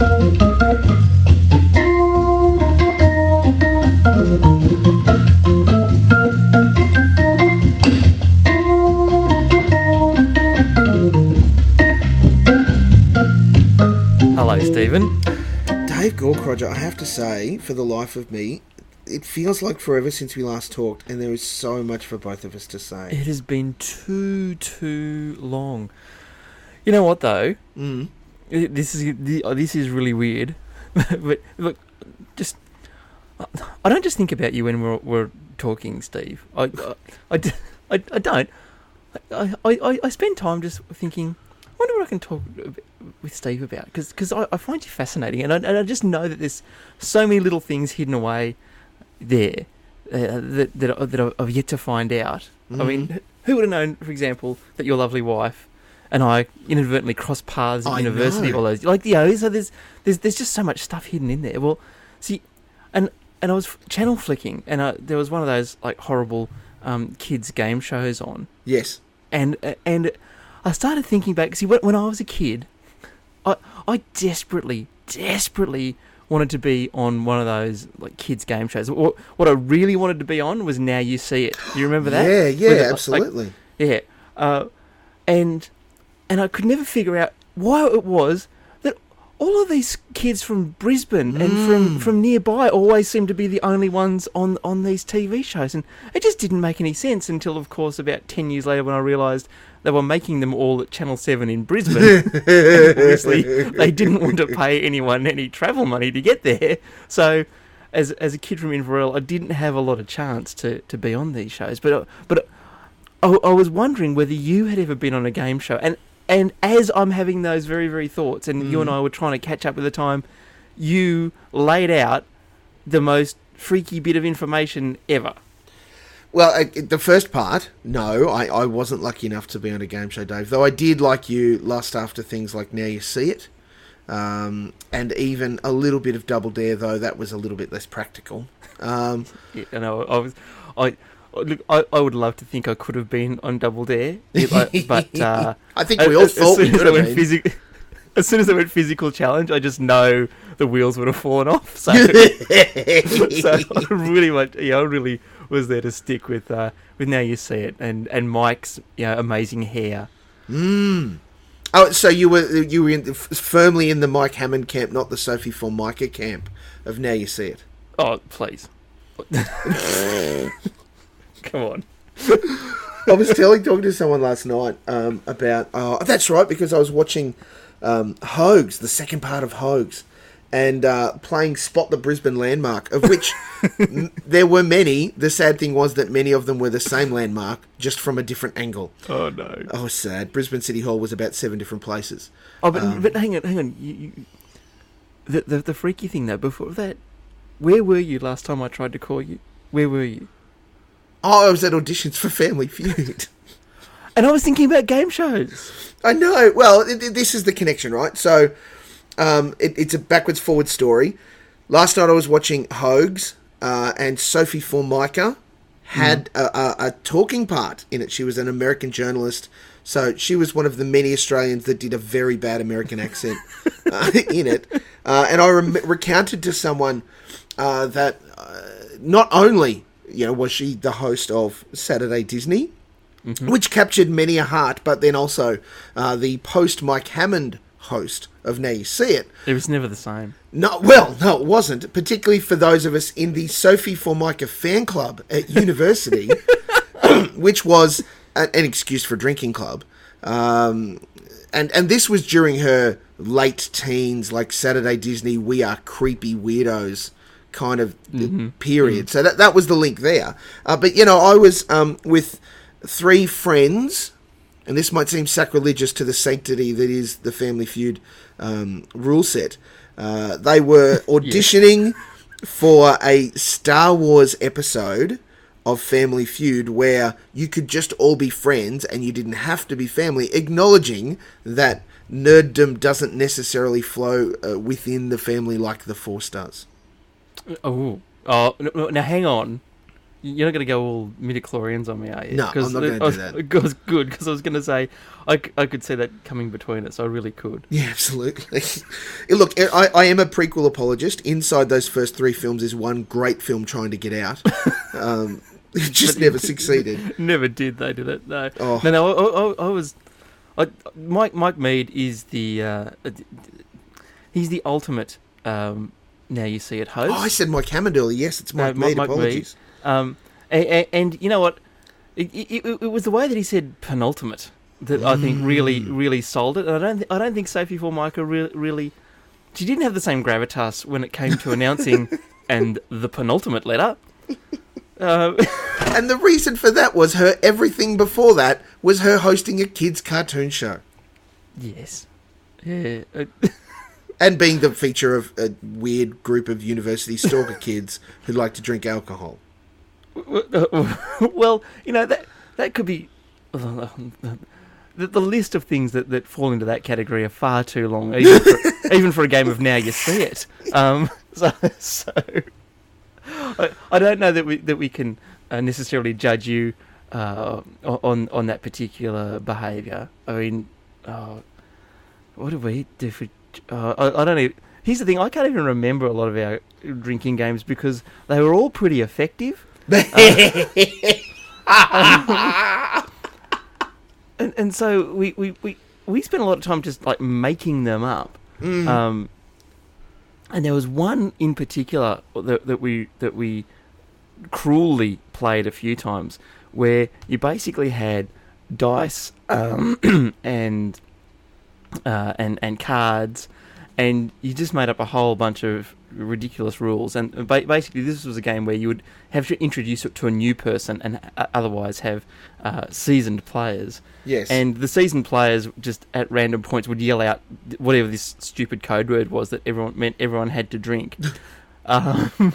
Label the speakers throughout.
Speaker 1: Hello, Stephen.
Speaker 2: Dave Gorkroger, I have to say, for the life of me, it feels like forever since we last talked, and there is so much for both of us to say.
Speaker 1: It has been too, too long. You know what, though?
Speaker 2: Mm.
Speaker 1: This is oh, this is really weird, but look, just I don't just think about you when we're we're talking, Steve. I I I don't. I, I, I, I spend time just thinking. I wonder what I can talk with Steve about because I, I find you fascinating, and I, and I just know that there's so many little things hidden away there uh, that that, that I've yet to find out. I mean, who would have known, for example, that your lovely wife and I inadvertently crossed paths at
Speaker 2: I
Speaker 1: university
Speaker 2: know.
Speaker 1: all those like you know, so there's there's there's just so much stuff hidden in there. Well, see, and and I was channel flicking, and uh, there was one of those like horrible um, kids game shows on,
Speaker 2: Yes.
Speaker 1: and uh, and I started thinking back. See, when, when I was a kid, I I desperately desperately wanted to be on one of those like kids game shows. What what I really wanted to be on was Now You See It. Do you remember that?
Speaker 2: Yeah, yeah,
Speaker 1: With it, like-
Speaker 2: absolutely.
Speaker 1: yeah, uh, and and I could never figure out why it was that all of these kids from Brisbane and from,
Speaker 2: Mm.
Speaker 1: from nearby always seemed to be the only ones on on these TV shows, and it just didn't make any sense until, of course, about ten years later when I realised they were making them all at Channel Seven in Brisbane. Obviously, they didn't want to pay anyone any travel money to get there, so. As, as a kid from Inverell, I didn't have a lot of chance to, to be on these shows, but but I, I was wondering whether you had ever been on a game show, and and as I'm having those very very thoughts, and you and
Speaker 2: Mm.
Speaker 1: I were trying to catch up with the time, you laid out the most freaky bit of information ever.
Speaker 2: Well, the first part, no, I, I wasn't lucky enough to be on a game show, Dave. Though I did, like you, lust after things like Now You See It, um, and even a little bit of Double Dare. Though that was a little bit less practical. Um,
Speaker 1: Yeah, You know, I was, I look, I, I would love to think I could have been on Double Dare, but, but uh,
Speaker 2: I think we all
Speaker 1: as,
Speaker 2: thought
Speaker 1: as
Speaker 2: we
Speaker 1: soon as
Speaker 2: could have
Speaker 1: went
Speaker 2: been.
Speaker 1: as soon as I went physical challenge, I just know the wheels would have fallen off. So. so I really much, yeah, I really was there to stick with uh, with now you see it, and and Mike's you know amazing hair.
Speaker 2: Mm. Oh, so you were you were in, f- firmly in the Mike Hammond camp, not the Sophie Formica camp of Now You See It.
Speaker 1: Oh please, come on.
Speaker 2: I was telling talking to someone last night um, about. Oh, that's right, because I was watching um, Hoges, the second part of Hoges, and uh, playing Spot the Brisbane landmark, of which m- there were many. The sad thing was that many of them were the same landmark, just from a different angle.
Speaker 1: Oh no.
Speaker 2: Oh, sad. Brisbane City Hall was about seven different places.
Speaker 1: Oh, but
Speaker 2: Um,
Speaker 1: but hang on, hang on. You, you, the, the the freaky thing though, before that, where were you last time I tried to call you? Where were you?
Speaker 2: Oh, I was at auditions for Family Feud.
Speaker 1: And I was thinking about game shows.
Speaker 2: I know. Well, it, it- this is the connection, right? So, um, it, it's a backwards forward story. Last night I was watching Hoges, uh, and Sophie Formica had a, a, a talking part in it. She was an American journalist, so she was one of the many Australians that did a very bad American accent uh, in it. Uh, and I rem- recounted to someone uh, that uh, not only you know was she the host of Saturday Disney, which captured many a heart, but then also uh, the post Mike Hammond host of Now You See It.
Speaker 1: It was never the same.
Speaker 2: No, well, no, it wasn't. Particularly for those of us in the Sophie Formica fan club at university, which was a- an excuse for a drinking club. Um, and and this was during her late teens, like Saturday Disney. We are creepy weirdos kind of period. So that that was the link there. Uh, but you know, I was um, with three friends and this might seem sacrilegious to the sanctity that is the Family Feud um, rule set. Uh, they were auditioning for a Star Wars episode of Family Feud where you could just all be friends and you didn't have to be family, acknowledging that nerddom doesn't necessarily flow uh, within the family like the Force does.
Speaker 1: Oh, oh. no- no, Now hang on. you're not going to go all midichlorians on me, are you?
Speaker 2: No, I'm not gonna do that.
Speaker 1: It was good because I was going to say I, I could see that coming between us. I really could.
Speaker 2: Yeah, absolutely. Look, I, I am a prequel apologist. Inside those first three films is one great film trying to get out. Um, it just
Speaker 1: But-
Speaker 2: never succeeded.
Speaker 1: Never did they? Did it? No.
Speaker 2: Oh.
Speaker 1: No, no. I, I, I was. I, Mike Mike Mead is the uh, he's the ultimate. Um, now you see it host.
Speaker 2: Oh, I said Mike Hammond earlier. Yes, it's
Speaker 1: No,
Speaker 2: Mike Mead.
Speaker 1: Mike Mead.
Speaker 2: Apologies.
Speaker 1: Um, and, and you know what? It, it, it, was the way that he said penultimate that I think really,
Speaker 2: Mm.
Speaker 1: really sold it. And I don't, th- I don't think Sophie Formica really, really, she didn't have the same gravitas when it came to announcing and the penultimate letter. Uh,
Speaker 2: And the reason for that was her everything before that was her hosting a kids' cartoon show
Speaker 1: yes, yeah.
Speaker 2: and being the feature of a weird group of university stalker kids who like to drink alcohol.
Speaker 1: well, you know that that could be. The, the list of things that, that fall into that category are far too long, even for, even for a game of Now You See It. Um, so, so I, I don't know that we that we can uh, necessarily judge you uh, on on that particular behaviour. I mean, uh, what do we do for? Uh, I, I don't even. Here's the thing: I can't even remember a lot of our drinking games because they were all pretty effective. and, and so we, we, we, we spent a lot of time just like making them up.
Speaker 2: Mm.
Speaker 1: Um, and there was one in particular that, that we that we cruelly played a few times, where you basically had dice um, and uh, and and cards, and you just made up a whole bunch of ridiculous rules. And ba- basically, this was a game where you would have to introduce it to a new person, and uh, otherwise have uh, seasoned players.
Speaker 2: yes.
Speaker 1: And the seasoned players just at random points would yell out whatever this stupid code word was that everyone meant everyone had to drink. um,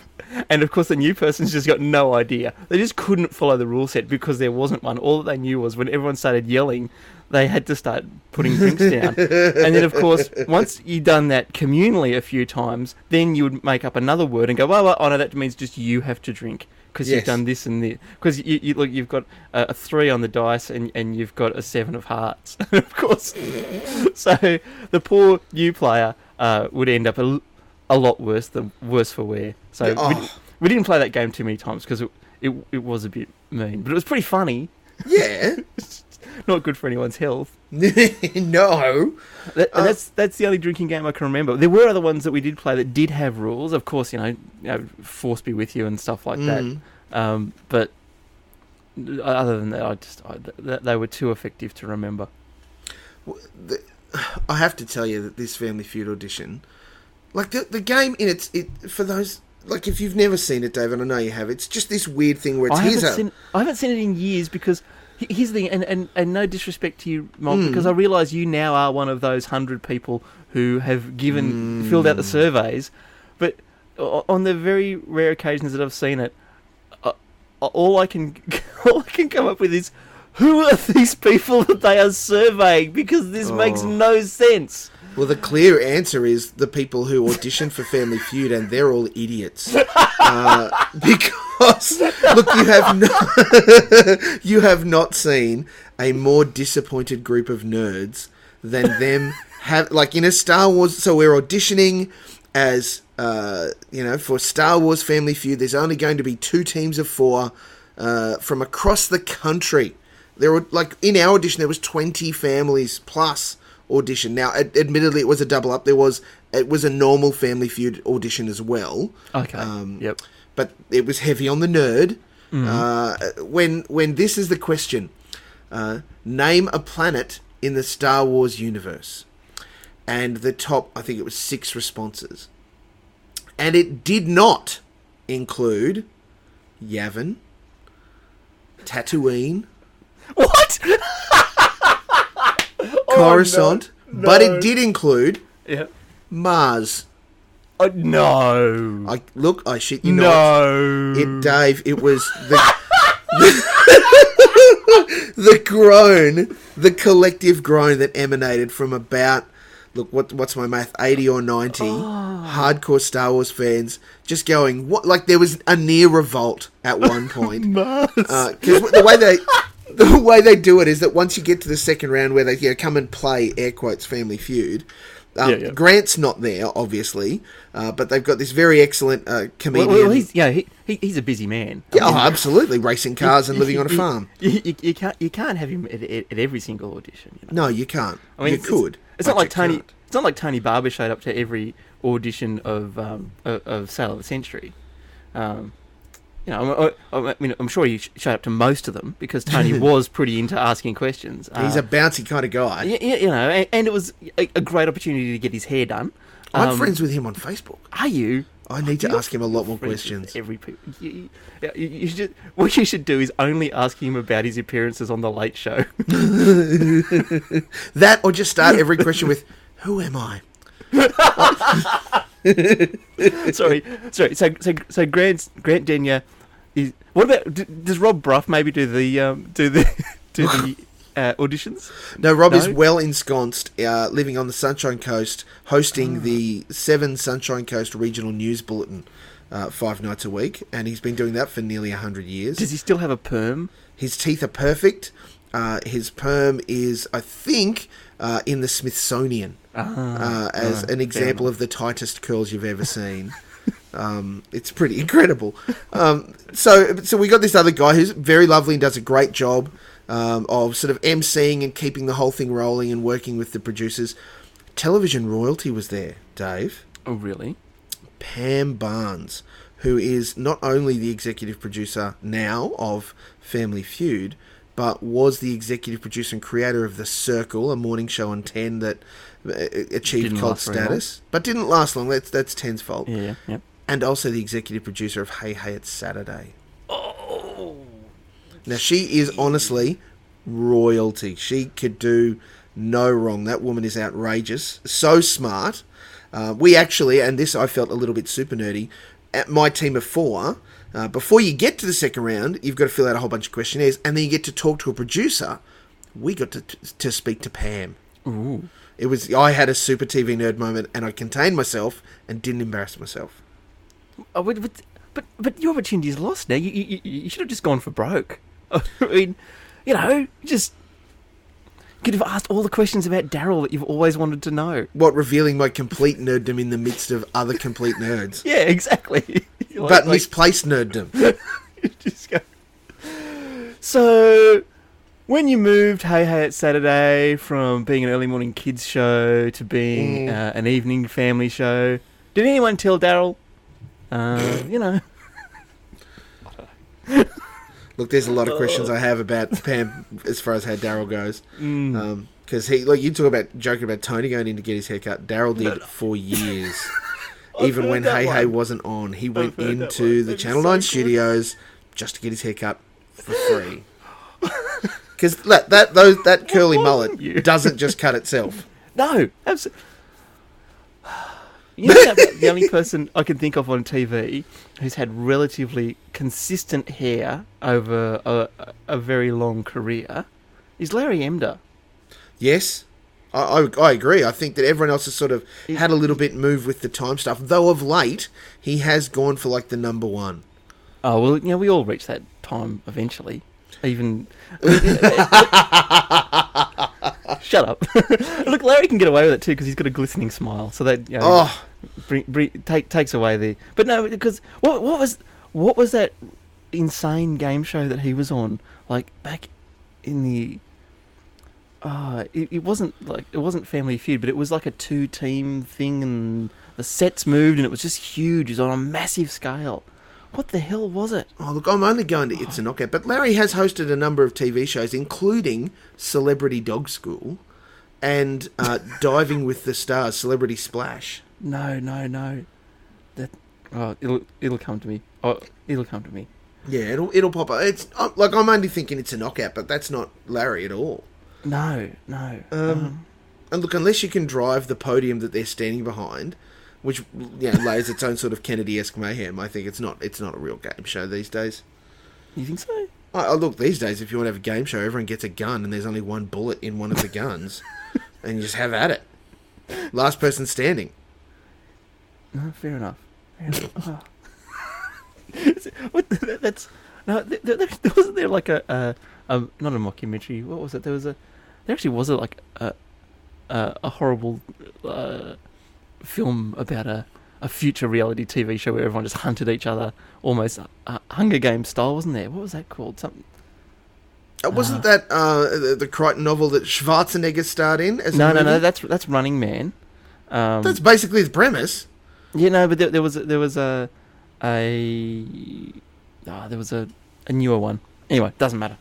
Speaker 1: and of course, the new person's just got no idea. They just couldn't follow the rule set because there wasn't one. All that they knew was when everyone started yelling, they had to start putting drinks down. And then, of course, once you'd done that communally a few times, then you would make up another word and go, "Well, well oh no, that means just you have to drink." Because
Speaker 2: Yes.
Speaker 1: you've done this and this. Because you, you look, you've got a, a three on the dice and, and you've got a seven of hearts, of course. so the poor new player uh, would end up a, a lot worse than worse for wear. So
Speaker 2: Yeah,
Speaker 1: we,
Speaker 2: oh.
Speaker 1: we didn't play that game too many times because it, it it was a bit mean, but it was pretty funny.
Speaker 2: yeah.
Speaker 1: Not good for anyone's health.
Speaker 2: no.
Speaker 1: That,
Speaker 2: Uh,
Speaker 1: that's that's the only drinking game I can remember. There were other ones that we did play that did have rules. Of course, you know, you know force be with you and stuff like
Speaker 2: Mm.
Speaker 1: that. Um, but other than that, I just I, th- they were too effective to remember.
Speaker 2: the, I have to tell you that this Family Feud audition, like the the game in its it for those like if you've never seen it, David, I know you have. It's just this weird thing where it's
Speaker 1: I haven't
Speaker 2: a
Speaker 1: seen I haven't seen it in years because here's the thing, and, and, and no disrespect to you, Mark,
Speaker 2: Mm.
Speaker 1: because I realise you now are one of those hundred people who have given
Speaker 2: Mm.
Speaker 1: filled out the surveys, but on the very rare occasions that I've seen it, uh, all I can all I can come up with is who are these people that they are surveying because this makes
Speaker 2: Oh.
Speaker 1: no sense.
Speaker 2: Well, the clear answer is the people who auditioned for Family Feud, and they're all idiots. Uh, because look, you have no, you have not seen a more disappointed group of nerds than them. Have like in a Star Wars. So we're auditioning as uh, you know for Star Wars Family Feud. There's only going to be two teams of four uh, from across the country. There were like in our audition there was 20 families plus audition. Now, ad- admittedly, it was a double up. There was it was a normal Family Feud audition as well.
Speaker 1: Okay.
Speaker 2: Um,
Speaker 1: yep.
Speaker 2: but it was heavy on the nerd. Uh, when when this is the question, uh, name a planet in the Star Wars universe, and the top I think it was six responses, and it did not include Yavin, Tatooine,
Speaker 1: What?
Speaker 2: Coruscant, oh, but
Speaker 1: no.
Speaker 2: it did include
Speaker 1: Yeah.
Speaker 2: Mars.
Speaker 1: Oh, no.
Speaker 2: I look, I shit you not.
Speaker 1: no.
Speaker 2: It, Dave, it was the the groan, the collective groan that emanated from about look, what what's my math? Eighty or ninety
Speaker 1: Oh.
Speaker 2: hardcore Star Wars fans just going what? Like there was a near revolt at one point because uh, the way they. The way they do it is that once you get to the second round where they you know, come and play air quotes Family Feud, um,
Speaker 1: Yeah, yeah.
Speaker 2: Grant's not there obviously, uh, but they've got this very excellent uh, comedian.
Speaker 1: well, he's yeah, he, he, he's a busy man. I
Speaker 2: yeah, oh, absolutely, racing cars and living on a farm.
Speaker 1: You, you, you can't you can't have him at, at, every single audition. You know?
Speaker 2: No, you can't.
Speaker 1: I mean,
Speaker 2: you
Speaker 1: it's,
Speaker 2: could.
Speaker 1: It's, not like Tony.
Speaker 2: can't.
Speaker 1: It's not like Tony Barber showed up to every audition of um, of, of Sale of the Century. Um, you know, I, I, I mean, I'm sure he sh- showed up to most of them because Tony was pretty into asking questions.
Speaker 2: He's
Speaker 1: Uh,
Speaker 2: a bouncy kind of guy.
Speaker 1: y- y- you know, and, and it was a, a great opportunity to get his hair done.
Speaker 2: I'm
Speaker 1: Um,
Speaker 2: friends with him on Facebook.
Speaker 1: Are you?
Speaker 2: I need to ask him a lot more questions.
Speaker 1: Every you, you, you, you should, what you should do is only ask him about his appearances on the Late Show.
Speaker 2: That or just start every question with, "Who am I?"
Speaker 1: sorry, sorry. So, so, so Grant Grant Denyer is. What about d- does Rob Brough maybe do the um, do the do the uh, auditions?
Speaker 2: No, Rob is well ensconced, uh, living on the Sunshine Coast,
Speaker 1: Ah.
Speaker 2: hosting the Seven Sunshine Coast Regional News Bulletin uh, five nights a week, and he's been doing that for nearly hundred years.
Speaker 1: Does he still have a perm?
Speaker 2: His teeth are perfect. Uh, his perm is, I think, uh, in the Smithsonian uh, as an example of the tightest curls you've ever seen. um, it's pretty incredible. Um, so, so we got this other guy who's very lovely and does a great job um, of sort of emceeing and keeping the whole thing rolling and working with the producers. Television royalty was there, Dave.
Speaker 1: Oh, really?
Speaker 2: Pam Barnes, who is not only the executive producer now of Family Feud, but was the executive producer and creator of The Circle, a morning show on 10 that achieved cult status, but didn't last long. That's that's 10's fault.
Speaker 1: Yeah, yeah. yeah.
Speaker 2: And also the executive producer of Hey Hey It's Saturday.
Speaker 1: Oh,
Speaker 2: Now she is honestly royalty. She could do no wrong. That woman is outrageous. So smart. Uh, we actually, and this I felt a little bit super nerdy. At my team of four, uh, before you get to the second round, you've got to fill out a whole bunch of questionnaires, and then you get to talk to a producer. We got to to speak to Pam.
Speaker 1: Ooh.
Speaker 2: It was I had a super TV nerd moment, and I contained myself and didn't embarrass myself.
Speaker 1: Oh, but, but but but your opportunity is lost now. You you, you you should have just gone for broke. I mean, you know, just could have asked all the questions about Daryl that you've always wanted to know.
Speaker 2: What revealing my complete nerddom in the midst of other complete nerds,
Speaker 1: Yeah, exactly. Like-
Speaker 2: but
Speaker 1: like-
Speaker 2: misplaced nerddom.
Speaker 1: just go. So, when you moved Hey Hey It's Saturday from being an early morning kids show to being
Speaker 2: Mm.
Speaker 1: uh, an evening family show, did anyone tell Daryl? Uh, you know,
Speaker 2: Look, there's a lot of questions I have about Pam as far as how Daryl goes.
Speaker 1: mm,
Speaker 2: Because he, like, you talk about joking about Tony going in to get his haircut. Daryl did for years. Even when Hey Hey wasn't on, he went
Speaker 1: heard that
Speaker 2: into the Channel
Speaker 1: so
Speaker 2: 9
Speaker 1: good.
Speaker 2: studios just to get his haircut for free. Because that that those, that curly mullet doesn't just cut itself.
Speaker 1: no, absolutely. You know that the only person I can think of on TV who's had relatively consistent hair over a, a very long career is Larry Emdur.
Speaker 2: Yes, I, I, I agree. I think that everyone else has sort of had a little bit move with the time stuff. Though of late, he has gone for like the number one.
Speaker 1: Oh well, you know, we all reach that time eventually. Even shut up. Look, Larry can get away with it too because he's got a glistening smile. So that you know,
Speaker 2: Oh,
Speaker 1: bring, bring, take, takes away the. But no, because what what was what was that insane game show that he was on? Like back in the. Uh, it, it wasn't like it wasn't Family Feud, but it was like a two-team thing, and the sets moved, and it was just huge. It was on a massive scale. What the hell was it?
Speaker 2: oh, look, I'm only going to It's a Knockout, but Larry has hosted a number of TV shows, including Celebrity Dog School and uh, Diving with the Stars, Celebrity Splash.
Speaker 1: No, no, no. That oh, it'll it'll come to me. Oh, it'll come to me.
Speaker 2: Yeah, it'll it'll pop up. It's uh, like I'm only thinking it's a knockout, but that's not Larry at all.
Speaker 1: No, no.
Speaker 2: Um, And look, unless you can drive the podium that they're standing behind, which know, lays its own sort of Kennedy-esque mayhem, I think it's not it's not a real game show these days.
Speaker 1: you think so?
Speaker 2: I, I look these days, if you want to have a game show, everyone gets a gun, and there's only one bullet in one of the guns, and you just have at it. Last person standing.
Speaker 1: No, fair enough. Fair enough. Oh. what, the- that's no. There, there, there wasn't there like a, a, a not a mockumentary. What was it? There was a. There actually was a like a a, a horrible uh, film about a a future reality TV show where everyone just hunted each other, almost uh, Hunger Games style, wasn't there? What was that called? Something.
Speaker 2: Uh, wasn't that uh, the, the Crichton novel that Schwarzenegger starred in? As
Speaker 1: No, no, no. That's that's Running Man. Um,
Speaker 2: That's basically the premise.
Speaker 1: Yeah, no, but there, there was a- there was a a ah, there was a, a newer one. Anyway, doesn't matter.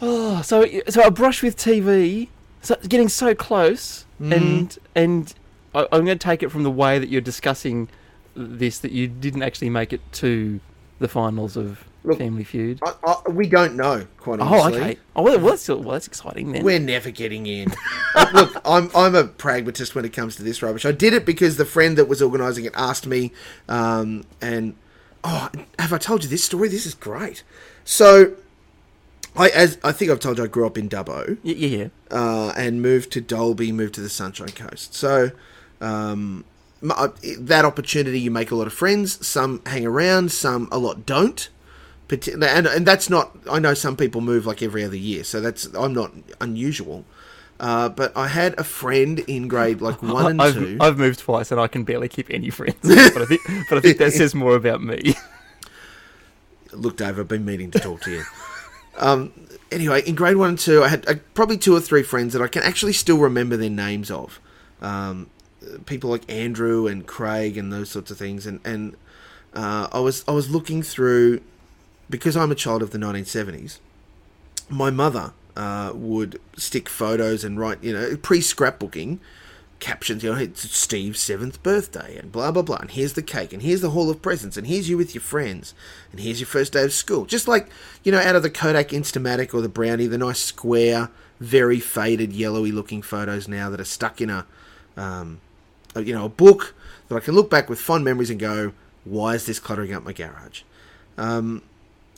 Speaker 1: Oh, so so a brush with TV, so getting so close,
Speaker 2: Mhm.
Speaker 1: and and I, I'm going to take it from the way that you're discussing this that you didn't actually make it to the finals of
Speaker 2: Look,
Speaker 1: Family Feud.
Speaker 2: I, I, we don't know, quite
Speaker 1: Oh,
Speaker 2: honestly.
Speaker 1: okay. Oh, well, well, that's, still, well, that's exciting then.
Speaker 2: We're never getting in. Look, I'm I'm a pragmatist when it comes to this rubbish. I did it because the friend that was organising it asked me, um, and oh, have I told you this story? This is great. So, I as I think I've told you, I grew up in Dubbo
Speaker 1: yeah, yeah.
Speaker 2: uh, and moved to Dalby, moved to the Sunshine Coast. So, um, uh, that opportunity, you make a lot of friends. Some hang around, some a lot don't. And, and that's not. I know some people move like every other year, so that's I'm not unusual. Uh, but I had a friend in grade like one and
Speaker 1: I've,
Speaker 2: two.
Speaker 1: I've moved twice and I can barely keep any friends. but, I think, but I think that says more about me.
Speaker 2: Look, Dave, I've been meaning to talk to you. um, anyway, in grade one and two, I had uh, probably two or three friends that I can actually still remember their names of. Um, people like Andrew and Craig and those sorts of things. And and uh, I was I was looking through because I'm a child of the 1970s. My mother uh, would stick photos and write, you know, pre scrapbooking captions, you know, it's Steve's seventh birthday and blah blah blah, and here's the cake, and here's the hall of presents, and here's you with your friends, and here's your first day of school. Just like, you know, out of the Kodak Instamatic or the Brownie, the nice square, very faded, yellowy looking photos now that are stuck in a, um, you know, a book that I can look back with fond memories and go, why is this cluttering up my garage? Um,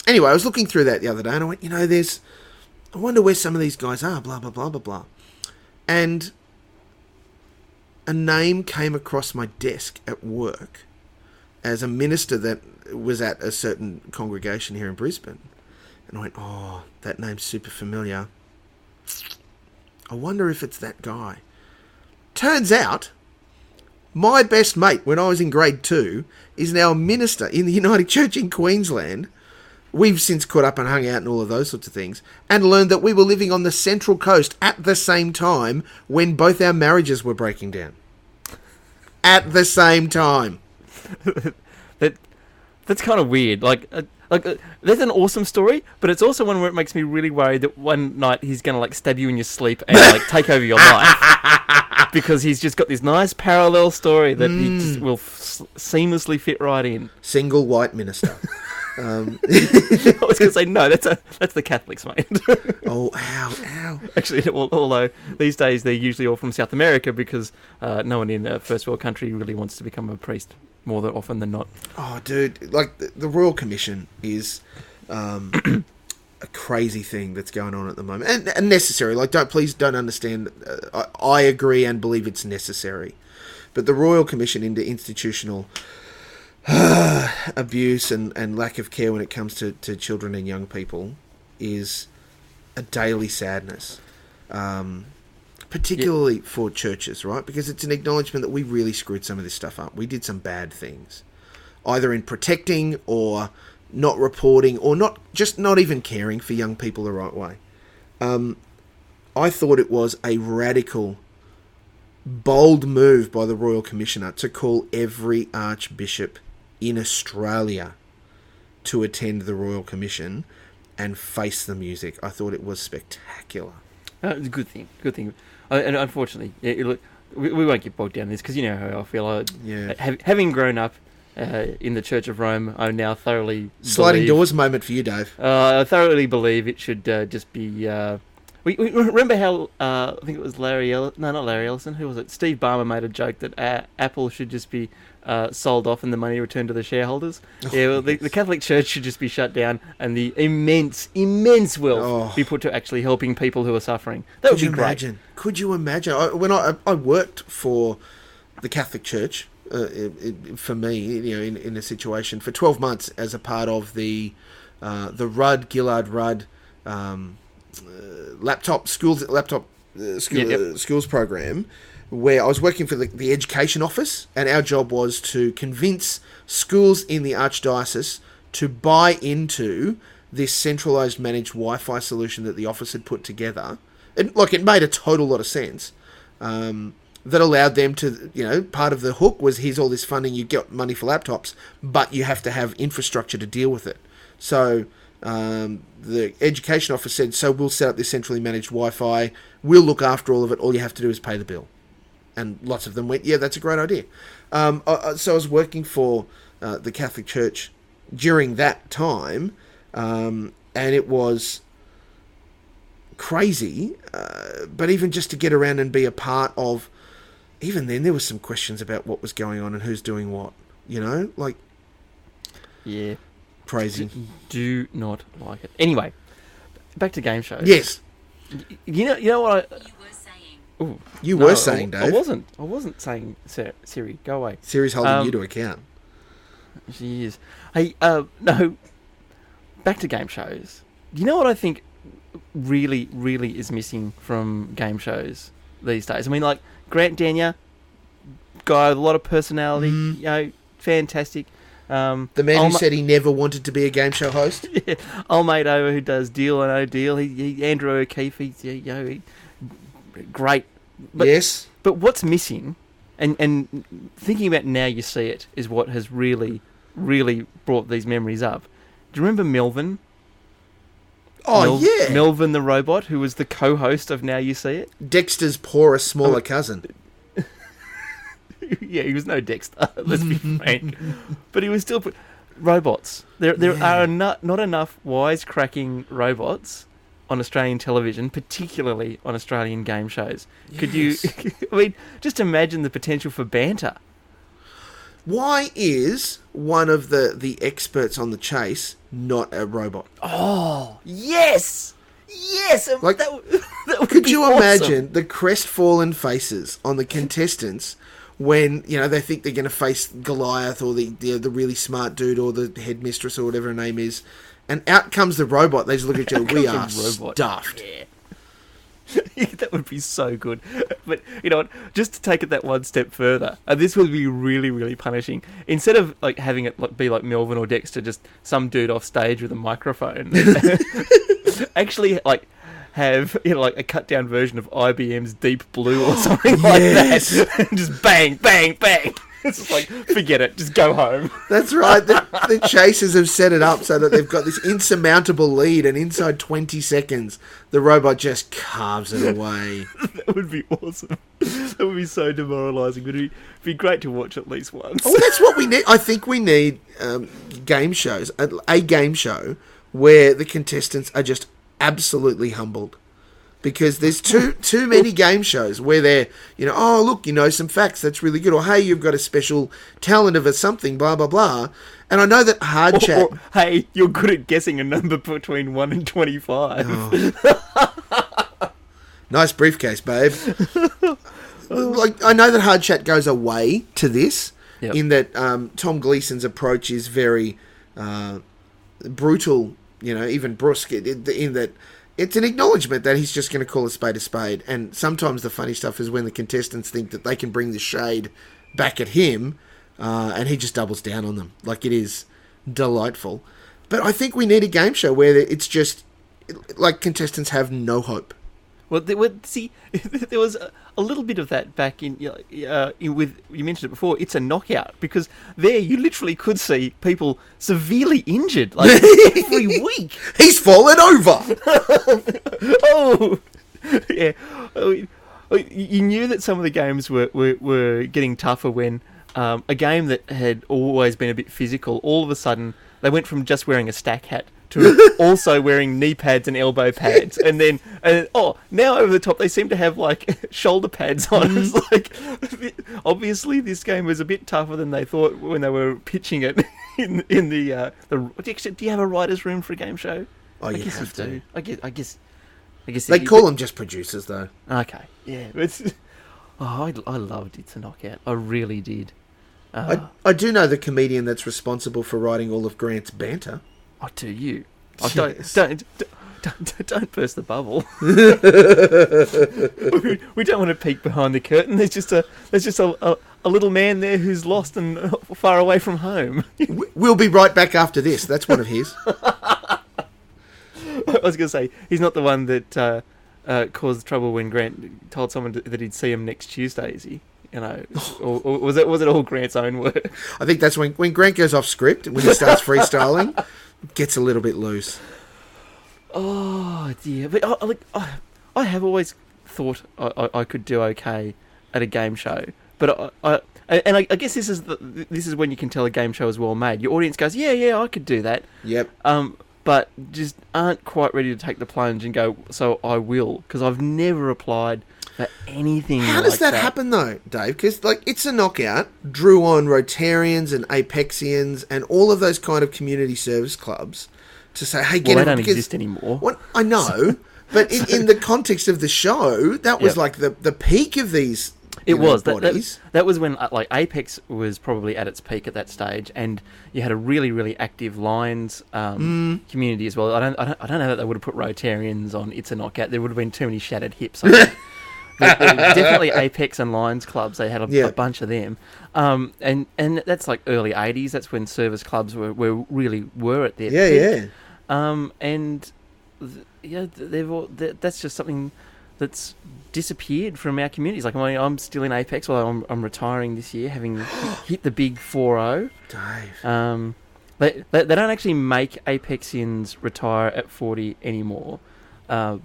Speaker 2: anyway, I was looking through that the other day and I went, you know, there's, I wonder where some of these guys are, blah, blah, blah, blah, blah. And a name came across my desk at work as a minister that was at a certain congregation here in Brisbane. And I went, oh, that name's super familiar. I wonder if it's that guy. Turns out, my best mate when I was in grade two is now a minister in the United Church in Queensland. We've since caught up and hung out and all of those sorts of things, and learned that we were living on the Central Coast at the same time when both our marriages were breaking down. At the same time.
Speaker 1: that that's kind of weird. Like, uh, like uh, that's an awesome story, but it's also one where it makes me really worried that one night he's gonna like stab you in your sleep and like take over your life because he's just got this nice parallel story that he just will f- seamlessly fit right in.
Speaker 2: Single white minister. um,
Speaker 1: I was gonna say no, that's a that's the Catholics, mate.
Speaker 2: oh, ow, ow.
Speaker 1: Actually, al- although these days they're usually all from South America because uh, no one in a first world country really wants to become a priest more than often than not.
Speaker 2: Oh, dude, like the, the Royal Commission is um, a crazy thing that's going on at the moment, and, and necessary. Like, don't please don't understand. Uh, I, I agree and believe it's necessary, but the Royal Commission into institutional abuse and, and lack of care when it comes to, to children and young people is a daily sadness. Um, particularly for churches, right? Because it's an acknowledgement that we really screwed some of this stuff up. We did some bad things, either in protecting or not reporting or not just not even caring for young people the right way. Um, I thought it was a radical, bold move by the Royal Commissioner to call every archbishop in Australia to attend the Royal Commission and face the music. I thought it was spectacular.
Speaker 1: Uh, it's a good thing. Good thing. Uh, and unfortunately, yeah, look, we, we won't get bogged down in this because you know how I feel. I,
Speaker 2: Yeah.
Speaker 1: ha- having grown up uh, in the Church of Rome, I now thoroughly
Speaker 2: Sliding
Speaker 1: believe-
Speaker 2: doors moment for you, Dave.
Speaker 1: Uh, I thoroughly believe it should uh, just be uh, We, we remember how uh, I think it was Larry Ell- no not Larry Ellison who was it Steve Ballmer made a joke that uh, Apple should just be uh, sold off and the money returned to the shareholders. yeah, well, the, the Catholic Church should just be shut down and the immense immense wealth
Speaker 2: Oh.
Speaker 1: be put to actually helping people who are suffering. That would
Speaker 2: Could
Speaker 1: be
Speaker 2: you
Speaker 1: great.
Speaker 2: imagine? Could you imagine? I, when I I worked for the Catholic Church, uh, it, it, for me, you know, in, in a situation for twelve months as a part of the uh, the Rudd Gillard Rudd um, uh, laptop schools laptop uh, school,
Speaker 1: yep.
Speaker 2: uh, schools program. Where I was working for the, the education office, and our job was to convince schools in the archdiocese to buy into this centralized managed Wi-Fi solution that the office had put together. And look, it made a total lot of sense. Um, that allowed them to, you know, part of the hook was here's all this funding, you get money for laptops, but you have to have infrastructure to deal with it. So um, the education office said, so we'll set up this centrally managed Wi-Fi. We'll look after all of it. All you have to do is pay the bill. And lots of them went, yeah, that's a great idea. Um, so I was working for uh, the Catholic Church during that time, um, and it was crazy. Uh, but even just to get around and be a part of, even then there was some questions about what was going on and who's doing what. You know, like
Speaker 1: Yeah,
Speaker 2: crazy.
Speaker 1: do not like it. Anyway, back to game shows.
Speaker 2: Yes,
Speaker 1: You know, you know what? I,
Speaker 3: You were saying.
Speaker 1: ooh,
Speaker 2: you
Speaker 1: no,
Speaker 2: were saying,
Speaker 1: I,
Speaker 2: Dave.
Speaker 1: I wasn't. I wasn't saying Sir, Siri. Go away.
Speaker 2: Siri's holding
Speaker 1: Um,
Speaker 2: you to account.
Speaker 1: She is. Hey, uh, no. Back to game shows. You know what I think really, really is missing from game shows these days? I mean, like Grant Denyer, guy with a lot of personality.
Speaker 2: Mm.
Speaker 1: You know, fantastic. Um,
Speaker 2: The man who said he never wanted to be a game show host.
Speaker 1: yeah, old mate over who does Deal or No Deal. He, he Andrew O'Keefe. He's you know, he, great. But
Speaker 2: yes.
Speaker 1: But what's missing, and and thinking about now, you see it is what has really, really brought these memories up. Do you remember Melvin?
Speaker 2: Oh
Speaker 1: Mel-
Speaker 2: yeah.
Speaker 1: Melvin the robot, who was the co-host of Now You See It.
Speaker 2: Dexter's poorer, smaller
Speaker 1: Oh.
Speaker 2: cousin.
Speaker 1: yeah, he was no Dexter. Let's be frank, but he was still put, robots. There there
Speaker 2: Yeah.
Speaker 1: are not not enough wisecracking robots on Australian television, particularly on Australian game shows. Could you? I mean, just imagine the potential for banter.
Speaker 2: Why is one of the the experts on the chase not a robot?
Speaker 1: Oh yes, yes.
Speaker 2: Like,
Speaker 1: that, w- that would
Speaker 2: Could you
Speaker 1: awesome.
Speaker 2: imagine the crestfallen faces on the contestants when you know they think they're going to face Goliath or the, the the really smart dude or the headmistress or whatever her name is, and out comes the robot. They just look at you. We are
Speaker 1: comes robot."
Speaker 2: stuffed.
Speaker 1: Yeah. that would be so good. But you know what? Just to take it that one step further, and this would be really, really punishing. Instead of like having it like, be like Melvin or Dexter, just some dude off stage with a microphone, actually like have you know like a cut down version of IBM's Deep Blue or something like
Speaker 2: Yes.
Speaker 1: that. just bang, bang, bang. It's just like forget it, just go home.
Speaker 2: That's right. The, the chasers have set it up so that they've got this insurmountable lead, and inside 20 seconds, the robot just carves it away.
Speaker 1: That would be awesome. That would be so demoralising. But it'd be, be great to watch at least once.
Speaker 2: Well, that's what we need. I think we need um, game shows, a, a game show where the contestants are just absolutely humbled. Because there's too too many game shows where they're, you know, oh look, you know some facts that's really good, or hey, you've got a special talent of a something, blah blah blah. And I know that hard
Speaker 1: Or-
Speaker 2: chat.
Speaker 1: or, hey, you're good at guessing a number between 1 and 25.
Speaker 2: Oh. Nice briefcase, babe. like I know that hard chat goes away to this,
Speaker 1: Yep.
Speaker 2: in that um, Tom Gleeson's approach is very uh, brutal. You know, even brusque. In that, it's an acknowledgement that he's just going to call a spade a spade. And sometimes the funny stuff is when the contestants think that they can bring the shade back at him, uh, and he just doubles down on them. Like it is delightful. But I think we need a game show where it's just like contestants have no hope.
Speaker 1: Well, there, well, see, there was a, a little bit of that back in, uh, in with you mentioned it before. It's a knockout because there you literally could see people severely injured like every week.
Speaker 2: He's fallen over.
Speaker 1: oh, yeah. Oh, you- You knew that some of the games were, were, were getting tougher when um, a game that had always been a bit physical, all of a sudden they went from just wearing a stack hat to also wearing knee pads and elbow pads, and then and oh, now over the top they seem to have like shoulder pads on. It's like obviously this game was a bit tougher than they thought when they were pitching it in in the uh, the. Do you, do you have a writers' room for a game show?
Speaker 2: Oh,
Speaker 1: I
Speaker 2: you
Speaker 1: guess
Speaker 2: have
Speaker 1: you
Speaker 2: to.
Speaker 1: do. I guess. I guess. I guess
Speaker 2: They call them just producers, though.
Speaker 1: Okay, yeah. It's, oh, I, I loved It's a Knockout. I really did. Uh,
Speaker 2: I, I do know the comedian that's responsible for writing all of Grant's banter.
Speaker 1: I, do you. I don't, don't, don't, don't, don't burst the bubble. we, we don't want to peek behind the curtain. There's just a there's just a, a, a little man there who's lost and far away from home.
Speaker 2: We- We'll be right back after this. That's one of his.
Speaker 1: I was going to say he's not the one that uh, uh, caused trouble when Grant told someone that he'd see him next Tuesday. Is he? You know, or, or was it was it all Grant's own work?
Speaker 2: I think that's when, when Grant goes off script, when he starts freestyling, gets a little bit loose.
Speaker 1: Oh dear, but I, I, like, I, I have always thought I, I, I could do okay at a game show, but I, I and I, I guess this is the, this is when you can tell a game show is well made. Your audience goes, yeah, yeah, I could do that,
Speaker 2: Yep.
Speaker 1: um, but just aren't quite ready to take the plunge and go. So I will, because I've never applied for anything.
Speaker 2: How does
Speaker 1: like
Speaker 2: that, happen though, Dave? Because like it's a knockout, drew on Rotarians and Apexians and all of those kind of community service clubs to say, hey, get
Speaker 1: Well, they don't
Speaker 2: because-
Speaker 1: exist anymore.
Speaker 2: What I know, but in, in the context of the show, that was
Speaker 1: Yep.
Speaker 2: like the the peak of these.
Speaker 1: It
Speaker 2: know,
Speaker 1: was that, that, that was when uh, like Apex was probably at its peak at that stage, and you had a really really active Lions um,
Speaker 2: Mm.
Speaker 1: community as well. I don't, I don't I don't know that they would have put Rotarians on It's a Knockout. There would have been too many shattered hips. I think. But there was definitely Apex and Lions clubs. They had a,
Speaker 2: Yeah.
Speaker 1: a bunch of them, um, and and that's like early '80s. That's when service clubs were, were really were at their
Speaker 2: yeah,
Speaker 1: peak.
Speaker 2: yeah.
Speaker 1: Um, and th- yeah, they've all, th- that's just something that's disappeared from our communities. Like I mean, I'm still in Apex, although I'm, I'm retiring this year, having hit the big 4-0.
Speaker 2: Dave.
Speaker 1: Um, they, they they don't actually make Apexians retire at 40 anymore, uh,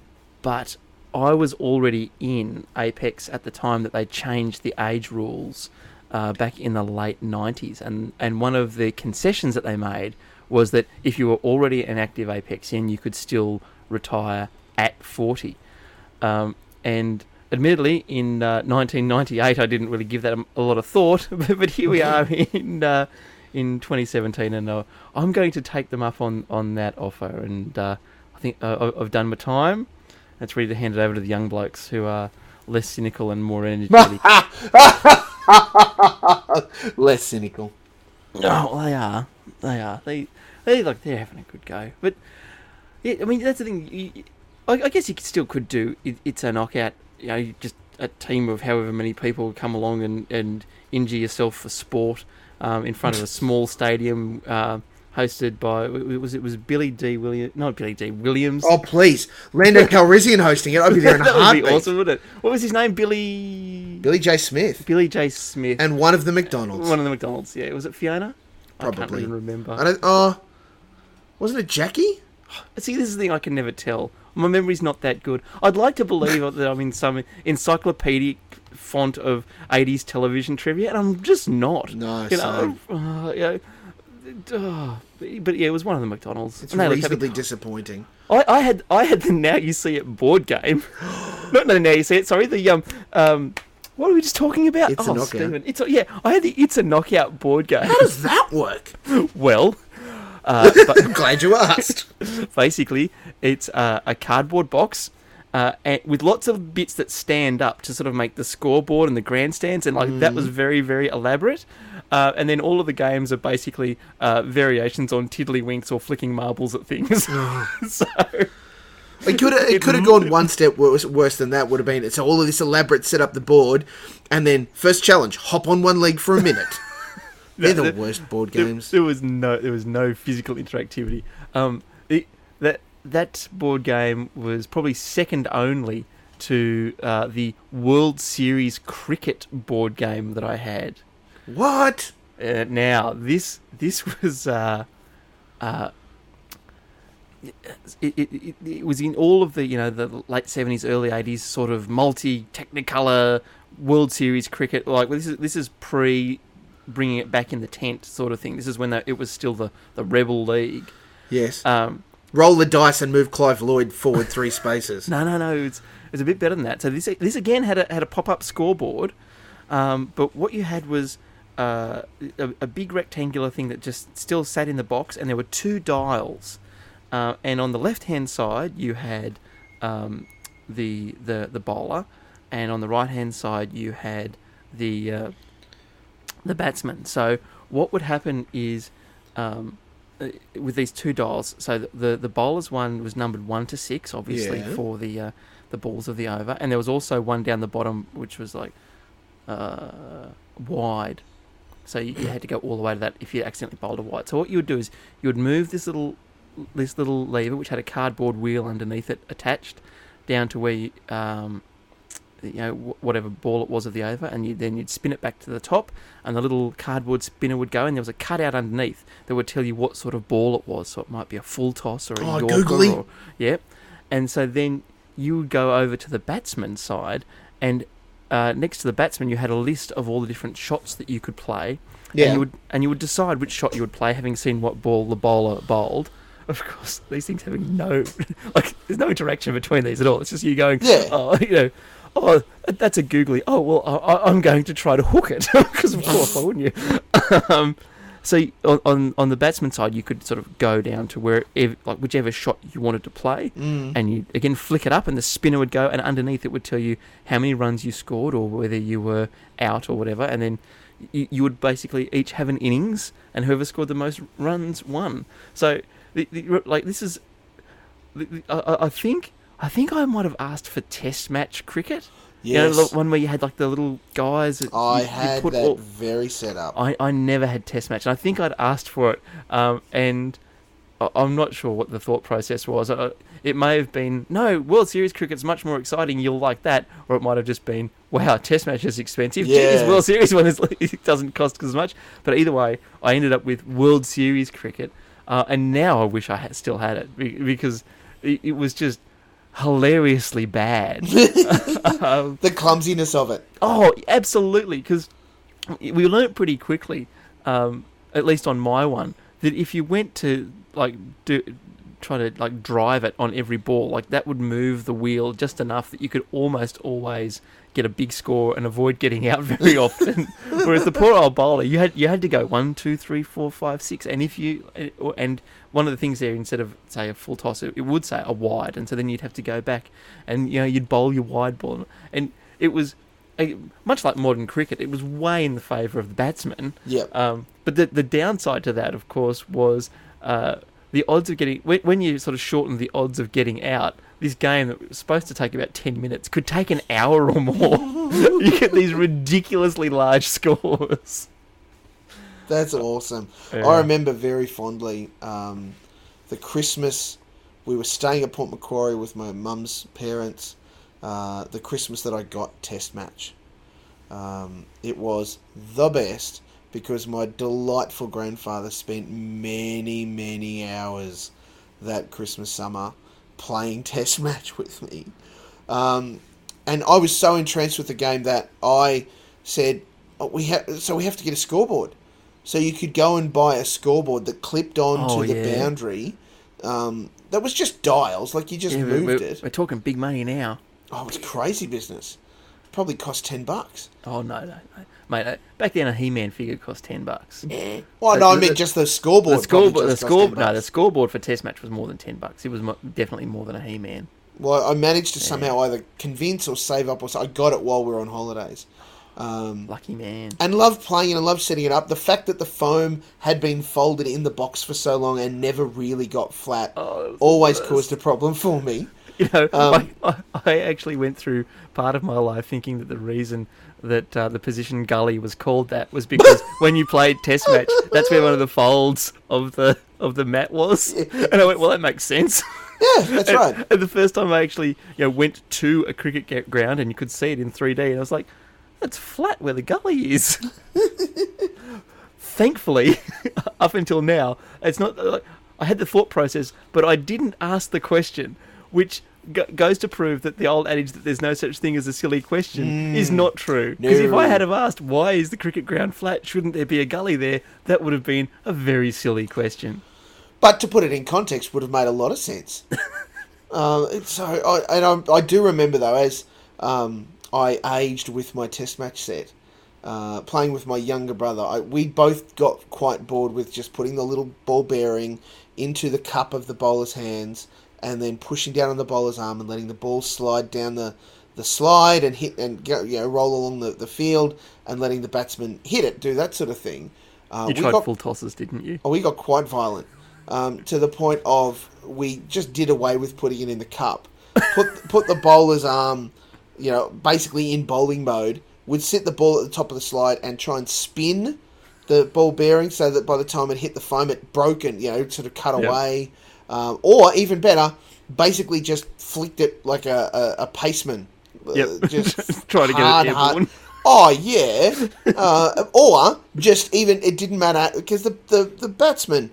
Speaker 1: but I was already in Apex at the time that they changed the age rules uh, back in the late 90s, and and one of the concessions that they made was that if you were already an active Apexian, you could still retire at 40. Um, and admittedly, in uh, 1998, I didn't really give that a, a lot of thought, but, but here we are in uh, in 2017, and uh, I'm going to take them up on, on that offer. And uh, I think uh, I've done my time. It's ready to hand it over to the young blokes who are less cynical and more energetic.
Speaker 2: Less cynical.
Speaker 1: Oh, they are. They are. They they like they're having a good go. But yeah, I mean that's the thing. You- I, I guess you still could do. It, it's a knockout. You know, you just a team of however many people come along and, and injure yourself for sport um, in front of a small stadium. Uh, hosted by was it was Billy Dee Williams not Billy Dee Williams
Speaker 2: Oh please, Lando Calrissian hosting it. I'd be there in a
Speaker 1: that would be awesome wouldn't it what was his name Billy
Speaker 2: Billy J. Smith
Speaker 1: Billy J Smith
Speaker 2: and one of the McDonald's.
Speaker 1: one of the McDonald's yeah was it Fiona Probably. I can't even remember
Speaker 2: I don't. Oh, wasn't it Jackie?
Speaker 1: See, this is the thing I can never tell. My memory's not that good. I'd like to believe that I'm in some encyclopedic font of 80s television trivia, and I'm just not.
Speaker 2: No,
Speaker 1: you know, uh, you know, uh, but yeah, it was one of the McDonald's.
Speaker 2: It's reasonably
Speaker 1: happy.
Speaker 2: disappointing.
Speaker 1: I, I had I had the Now You See It board game. not the Now You See It. Sorry, the um um. What are we just talking about?
Speaker 2: It's a
Speaker 1: oh,
Speaker 2: Knockout.
Speaker 1: Stephen. It's a, yeah. I had the It's a Knockout board game.
Speaker 2: How does that work?
Speaker 1: well, uh, but
Speaker 2: I'm glad you asked.
Speaker 1: basically it's uh, a cardboard box uh, and with lots of bits that stand up to sort of make the scoreboard and the grandstands and like that was very very elaborate uh, and then all of the games are basically uh, variations on tiddlywinks or flicking marbles at things so
Speaker 2: It could have it could have gone one step worse, worse than that. Would have been it's all of this elaborate set up the board, and then first challenge: hop on one leg for a minute. They're the
Speaker 1: That-
Speaker 2: worst board games.
Speaker 1: there was no there was no physical interactivity um, that board game was probably second only to uh, the World Series cricket board game that I had
Speaker 2: What?
Speaker 1: Uh, now this this was uh, uh, it, it, it, it was in all of the you know the late seventies, early eighties sort of multi Technicolor World Series cricket. Like this is this is pre bringing it back in the tent sort of thing. This is when the, it was still the the Rebel League.
Speaker 2: Yes.
Speaker 1: Um,
Speaker 2: roll the dice and move Clive Lloyd forward three spaces.
Speaker 1: No, no, no. It's it's a bit better than that. So this this again had a had a pop up scoreboard, um, but what you had was uh, a, a big rectangular thing that just still sat in the box, and there were two dials. Uh, and on the left hand side, you had um, the the the bowler, and on the right hand side, you had the uh, the batsman. So what would happen is um, uh, with these two dials. So the, the the bowler's one was numbered one to six, obviously
Speaker 2: Yeah.
Speaker 1: for the uh, the balls of the over, and there was also one down the bottom which was like uh, wide. So you, you had to go all the way to that if you accidentally bowled a wide. So what you would do is you would move this little this little lever, which had a cardboard wheel underneath it attached, down to where you, um, you know whatever ball it was of the over, and you, then you'd spin it back to the top, and the little cardboard spinner would go, and there was a cutout underneath that would tell you what sort of ball it was. So it might be a full toss or a
Speaker 2: Oh,
Speaker 1: yorker,
Speaker 2: googly.
Speaker 1: or yeah. And so then you would go over to the batsman side, and uh, next to the batsman you had a list of all the different shots that you could play.
Speaker 2: Yeah.
Speaker 1: And you would and you would decide which shot you would play, having seen what ball the bowler bowled. Of course, these things having no like there's no interaction between these at all. It's just you going,
Speaker 2: Yeah.
Speaker 1: oh, you know, oh, that's a googly. Oh well, I, I'm going to try to hook it because of course, why wouldn't you? um, so on, on on the batsman side, you could sort of go down to where like whichever shot you wanted to play,
Speaker 2: Mm.
Speaker 1: and you again flick it up, and the spinner would go, and underneath it would tell you how many runs you scored or whether you were out or whatever, and then you, you would basically each have an innings, and whoever scored the most runs won. So the, the, like this is, the, the, I, I- I think I think I might have asked for Test match cricket. You know, the one where you had like the little guys. That
Speaker 2: I
Speaker 1: you- you
Speaker 2: had
Speaker 1: put
Speaker 2: that
Speaker 1: all-
Speaker 2: very set up.
Speaker 1: I, I never had test match, and I think I'd asked for it, um, and I, I'm not sure what the thought process was. Uh, it may have been no World Series cricket's much more exciting. You'll like that, or it might have just been wow, test match is expensive.
Speaker 2: Yeah.
Speaker 1: World Series one is it doesn't cost as much. But either way, I ended up with World Series cricket, uh, and now I wish I had, still had it because it, it was just hilariously bad. um,
Speaker 2: The clumsiness of it.
Speaker 1: Oh, absolutely. Because we learnt pretty quickly, um, at least on my one, that if you went to like do try to like drive it on every ball, like that would move the wheel just enough that you could almost always get a big score and avoid getting out very often. Whereas the poor old bowler, you had you had to go one, two, three, four, five, six, and if you and one of the things there instead of say a full toss, it, it would say a wide, and so then you'd have to go back and you know you'd bowl your wide ball, and it was. eh, Much like modern cricket, it was way in the favour of the batsman.
Speaker 2: Yep.
Speaker 1: Um, but the the downside to that, of course, was uh, the odds of getting when, when you sort of shorten the odds of getting out. This game that was supposed to take about ten minutes could take an hour or more. you get these ridiculously large scores.
Speaker 2: That's awesome.
Speaker 1: Yeah.
Speaker 2: I remember very fondly um, the Christmas. We were staying at Port Macquarie with my mum's parents. Uh, the Christmas that I got Test match. Um, it was the best because my delightful grandfather spent many, many hours that Christmas summer playing Test match with me. Um, and I was so entranced with the game that I said, oh, "We have so we have to get a scoreboard." So you could go and buy a scoreboard that clipped onto
Speaker 1: Oh,
Speaker 2: the
Speaker 1: yeah.
Speaker 2: boundary. Um, that was just dials, like you just
Speaker 1: Yeah,
Speaker 2: moved
Speaker 1: we're-
Speaker 2: it.
Speaker 1: we're talking big money now.
Speaker 2: Oh, it was crazy business. Probably cost ten bucks.
Speaker 1: Oh no, no, no. mate! uh, Back then, a He-Man figure cost ten bucks.
Speaker 2: Well, no, I mean
Speaker 1: the-
Speaker 2: just the scoreboard.
Speaker 1: The scoreboard, the
Speaker 2: just
Speaker 1: score, no, the scoreboard for Test match was more than ten bucks. It was mo- definitely more than a He-Man.
Speaker 2: Well, I managed to somehow either convince or save up, or so I got it while we were on holidays. Um,
Speaker 1: Lucky man.
Speaker 2: and loved playing it and loved setting it up. The fact that the foam had been folded in the box for so long and never really got flat
Speaker 1: Oh, it was the
Speaker 2: always caused a problem for me.
Speaker 1: You know,
Speaker 2: Um,
Speaker 1: I, I, I actually went through part of my life thinking that the reason that uh, the position gully was called that was because when you played Test match, that's where one of the folds of the of the mat was. And I went, well, that makes sense.
Speaker 2: Yeah, that's
Speaker 1: and,
Speaker 2: right.
Speaker 1: and the first time I actually you know went to a cricket ground and you could see it in 3D, and I was like, that's flat where the gully is. Thankfully, up until now, it's not. Like, I had the thought process, but I didn't ask the question, which go- goes to prove that the old adage that there's no such thing as a silly question is not true. Because if I had have asked why is the cricket ground flat, shouldn't there be a gully there, that would have been a very silly question.
Speaker 2: but to put it in context, would have made a lot of sense. uh, so, I, and I, I do remember though, as um, I aged with my test match set, uh, playing with my younger brother, I, we both got quite bored with just putting the little ball bearing into the cup of the bowler's hands and then pushing down on the bowler's arm and letting the ball slide down the, the slide and hit and go, you know roll along the, the field and letting the batsman hit it, do that sort of thing. Uh,
Speaker 1: You
Speaker 2: we
Speaker 1: tried
Speaker 2: got-
Speaker 1: full tosses, didn't you?
Speaker 2: Oh, we got quite violent um, to the point of we just did away with putting it in the cup. Put put the bowler's arm, you know, basically in bowling mode. Would sit the ball at the top of the slide and try and spin the ball bearing so that by the time it hit the foam, it broken, you know, sort of cut
Speaker 1: Yep.
Speaker 2: away. Um, or even better, basically just flicked it like a, a, a paceman. Uh, Just
Speaker 1: Try to get it
Speaker 2: hard,
Speaker 1: airborne.
Speaker 2: hard- Oh yeah, uh, or just even it didn't matter because the, the the batsman,